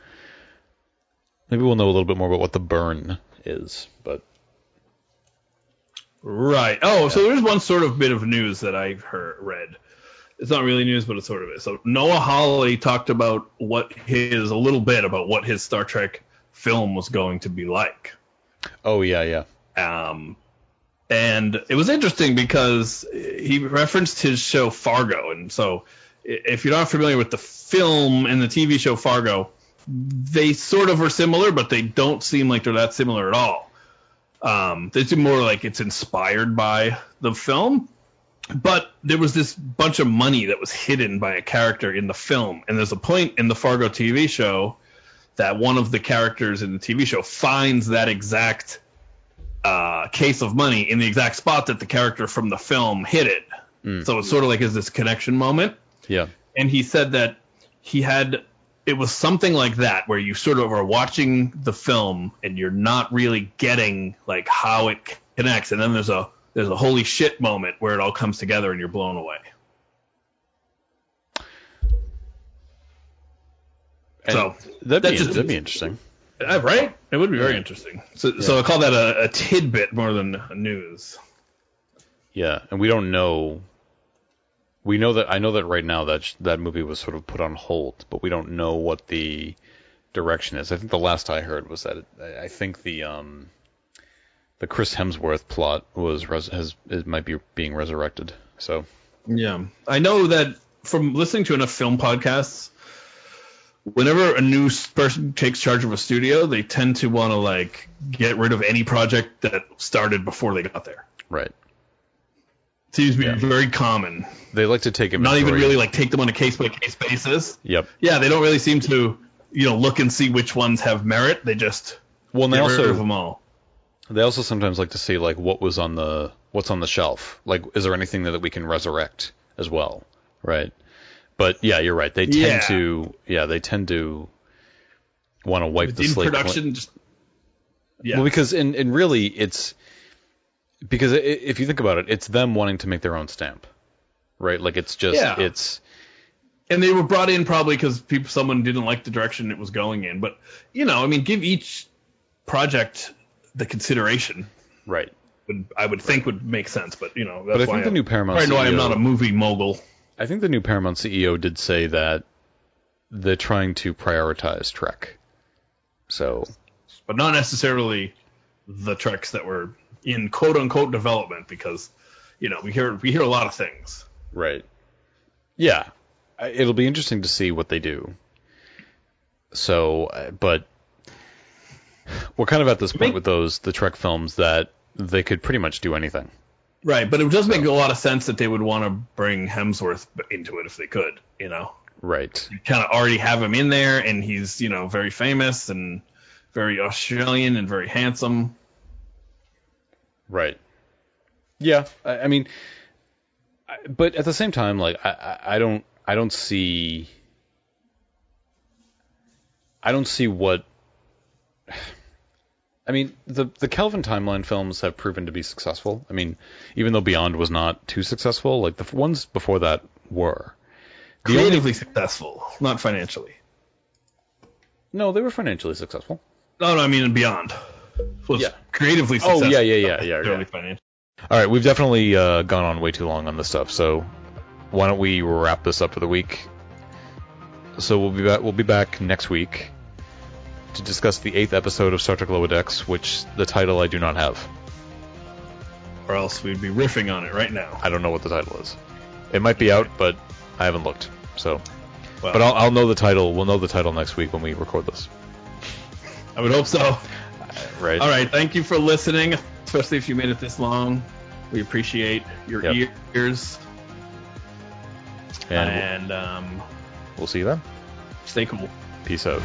Maybe we'll know a little bit more about what the burn is. But Right. Oh, so there's one sort of bit of news that I've heard read it's not really news, but it sort of is. So Noah Hawley talked about what his a little bit about what his Star Trek film was going to be like. Oh yeah, yeah. Um, and it was interesting because he referenced his show Fargo, and so if you're not familiar with the film and the TV show Fargo, they sort of are similar, but they don't seem like they're that similar at all. Um, they seem more like it's inspired by the film, but there was this bunch of money that was hidden by a character in the film, and there's a point in the Fargo TV show that one of the characters in the TV show finds that exact uh, case of money in the exact spot that the character from the film hid it. Mm. So it's sort of like is this connection moment. Yeah. And he said that he had it was something like that where you sort of are watching the film and you're not really getting like how it connects and then there's a there's a holy shit moment where it all comes together and you're blown away. And so that'd be, just, that'd be interesting. Uh, right? It would be very interesting. So, yeah. so I call that a, a tidbit more than a news. Yeah, and we don't know. We know that I know that right now that that movie was sort of put on hold, but we don't know what the direction is. I think the last I heard was that it, I think the um the Chris Hemsworth plot was res- has it might be being resurrected. So yeah, I know that from listening to enough film podcasts whenever a new person takes charge of a studio, they tend to want to like get rid of any project that started before they got there. Right. Seems to be yeah. very common. They like to take it. Not even really like take them on a case by case basis. Yep. Yeah, they don't really seem to, you know, look and see which ones have merit. They just well, they also, rid of them all. They also sometimes like to see like what was on the what's on the shelf. Like, is there anything that we can resurrect as well? Right. But yeah, you're right. They tend yeah. to yeah, they tend to want to wipe the in slate. production, just yeah. Well, because and in really it's because if you think about it, it's them wanting to make their own stamp, right? Like it's just yeah. it's. And they were brought in probably because people someone didn't like the direction it was going in. But you know, I mean, give each project the consideration. Right. Would, I would think would make sense, but you know, that's but I think the new Paramount. I know I'm not a movie mogul. I think the new Paramount CEO did say that they're trying to prioritize Trek. So, but not necessarily the Treks that were in quote unquote development because you know we hear we hear a lot of things. Right. Yeah, it'll be interesting to see what they do. So, uh, but we're kind of at this point with those the Trek films that they could pretty much do anything. Right, but it does make a lot of sense that they would want to bring Hemsworth into it if they could, you know. Right. You kind of already have him in there, and he's you know very famous and very Australian and very handsome. Right. Yeah, I, I mean, I, but at the same time, like I, I don't, I don't see, I don't see what I mean, the the Kelvin timeline films have proven to be successful. I mean, even though Beyond was not too successful, like the ones before that were. The Creatively only... successful, not financially. No, they were financially successful. No, no, I mean Beyond was yeah. creatively successful. Oh yeah, yeah, yeah, yeah. yeah. Financial. All right, we've definitely uh, gone on way too long on this stuff, so why don't we wrap this up for the week? So we'll be back. We'll be back next week to discuss the eighth episode of Star Trek Lower Decks, which the title I do not have. Or else we'd be riffing on it right now. I don't know what the title is. It might be out, but I haven't looked. So, well, but I'll, I'll know the title. We'll know the title next week when we record this. I would hope so. Right. All right. Thank you for listening, especially if you made it this long. We appreciate your yep. ears. And, and um, we'll see you then. Stay cool. Peace out.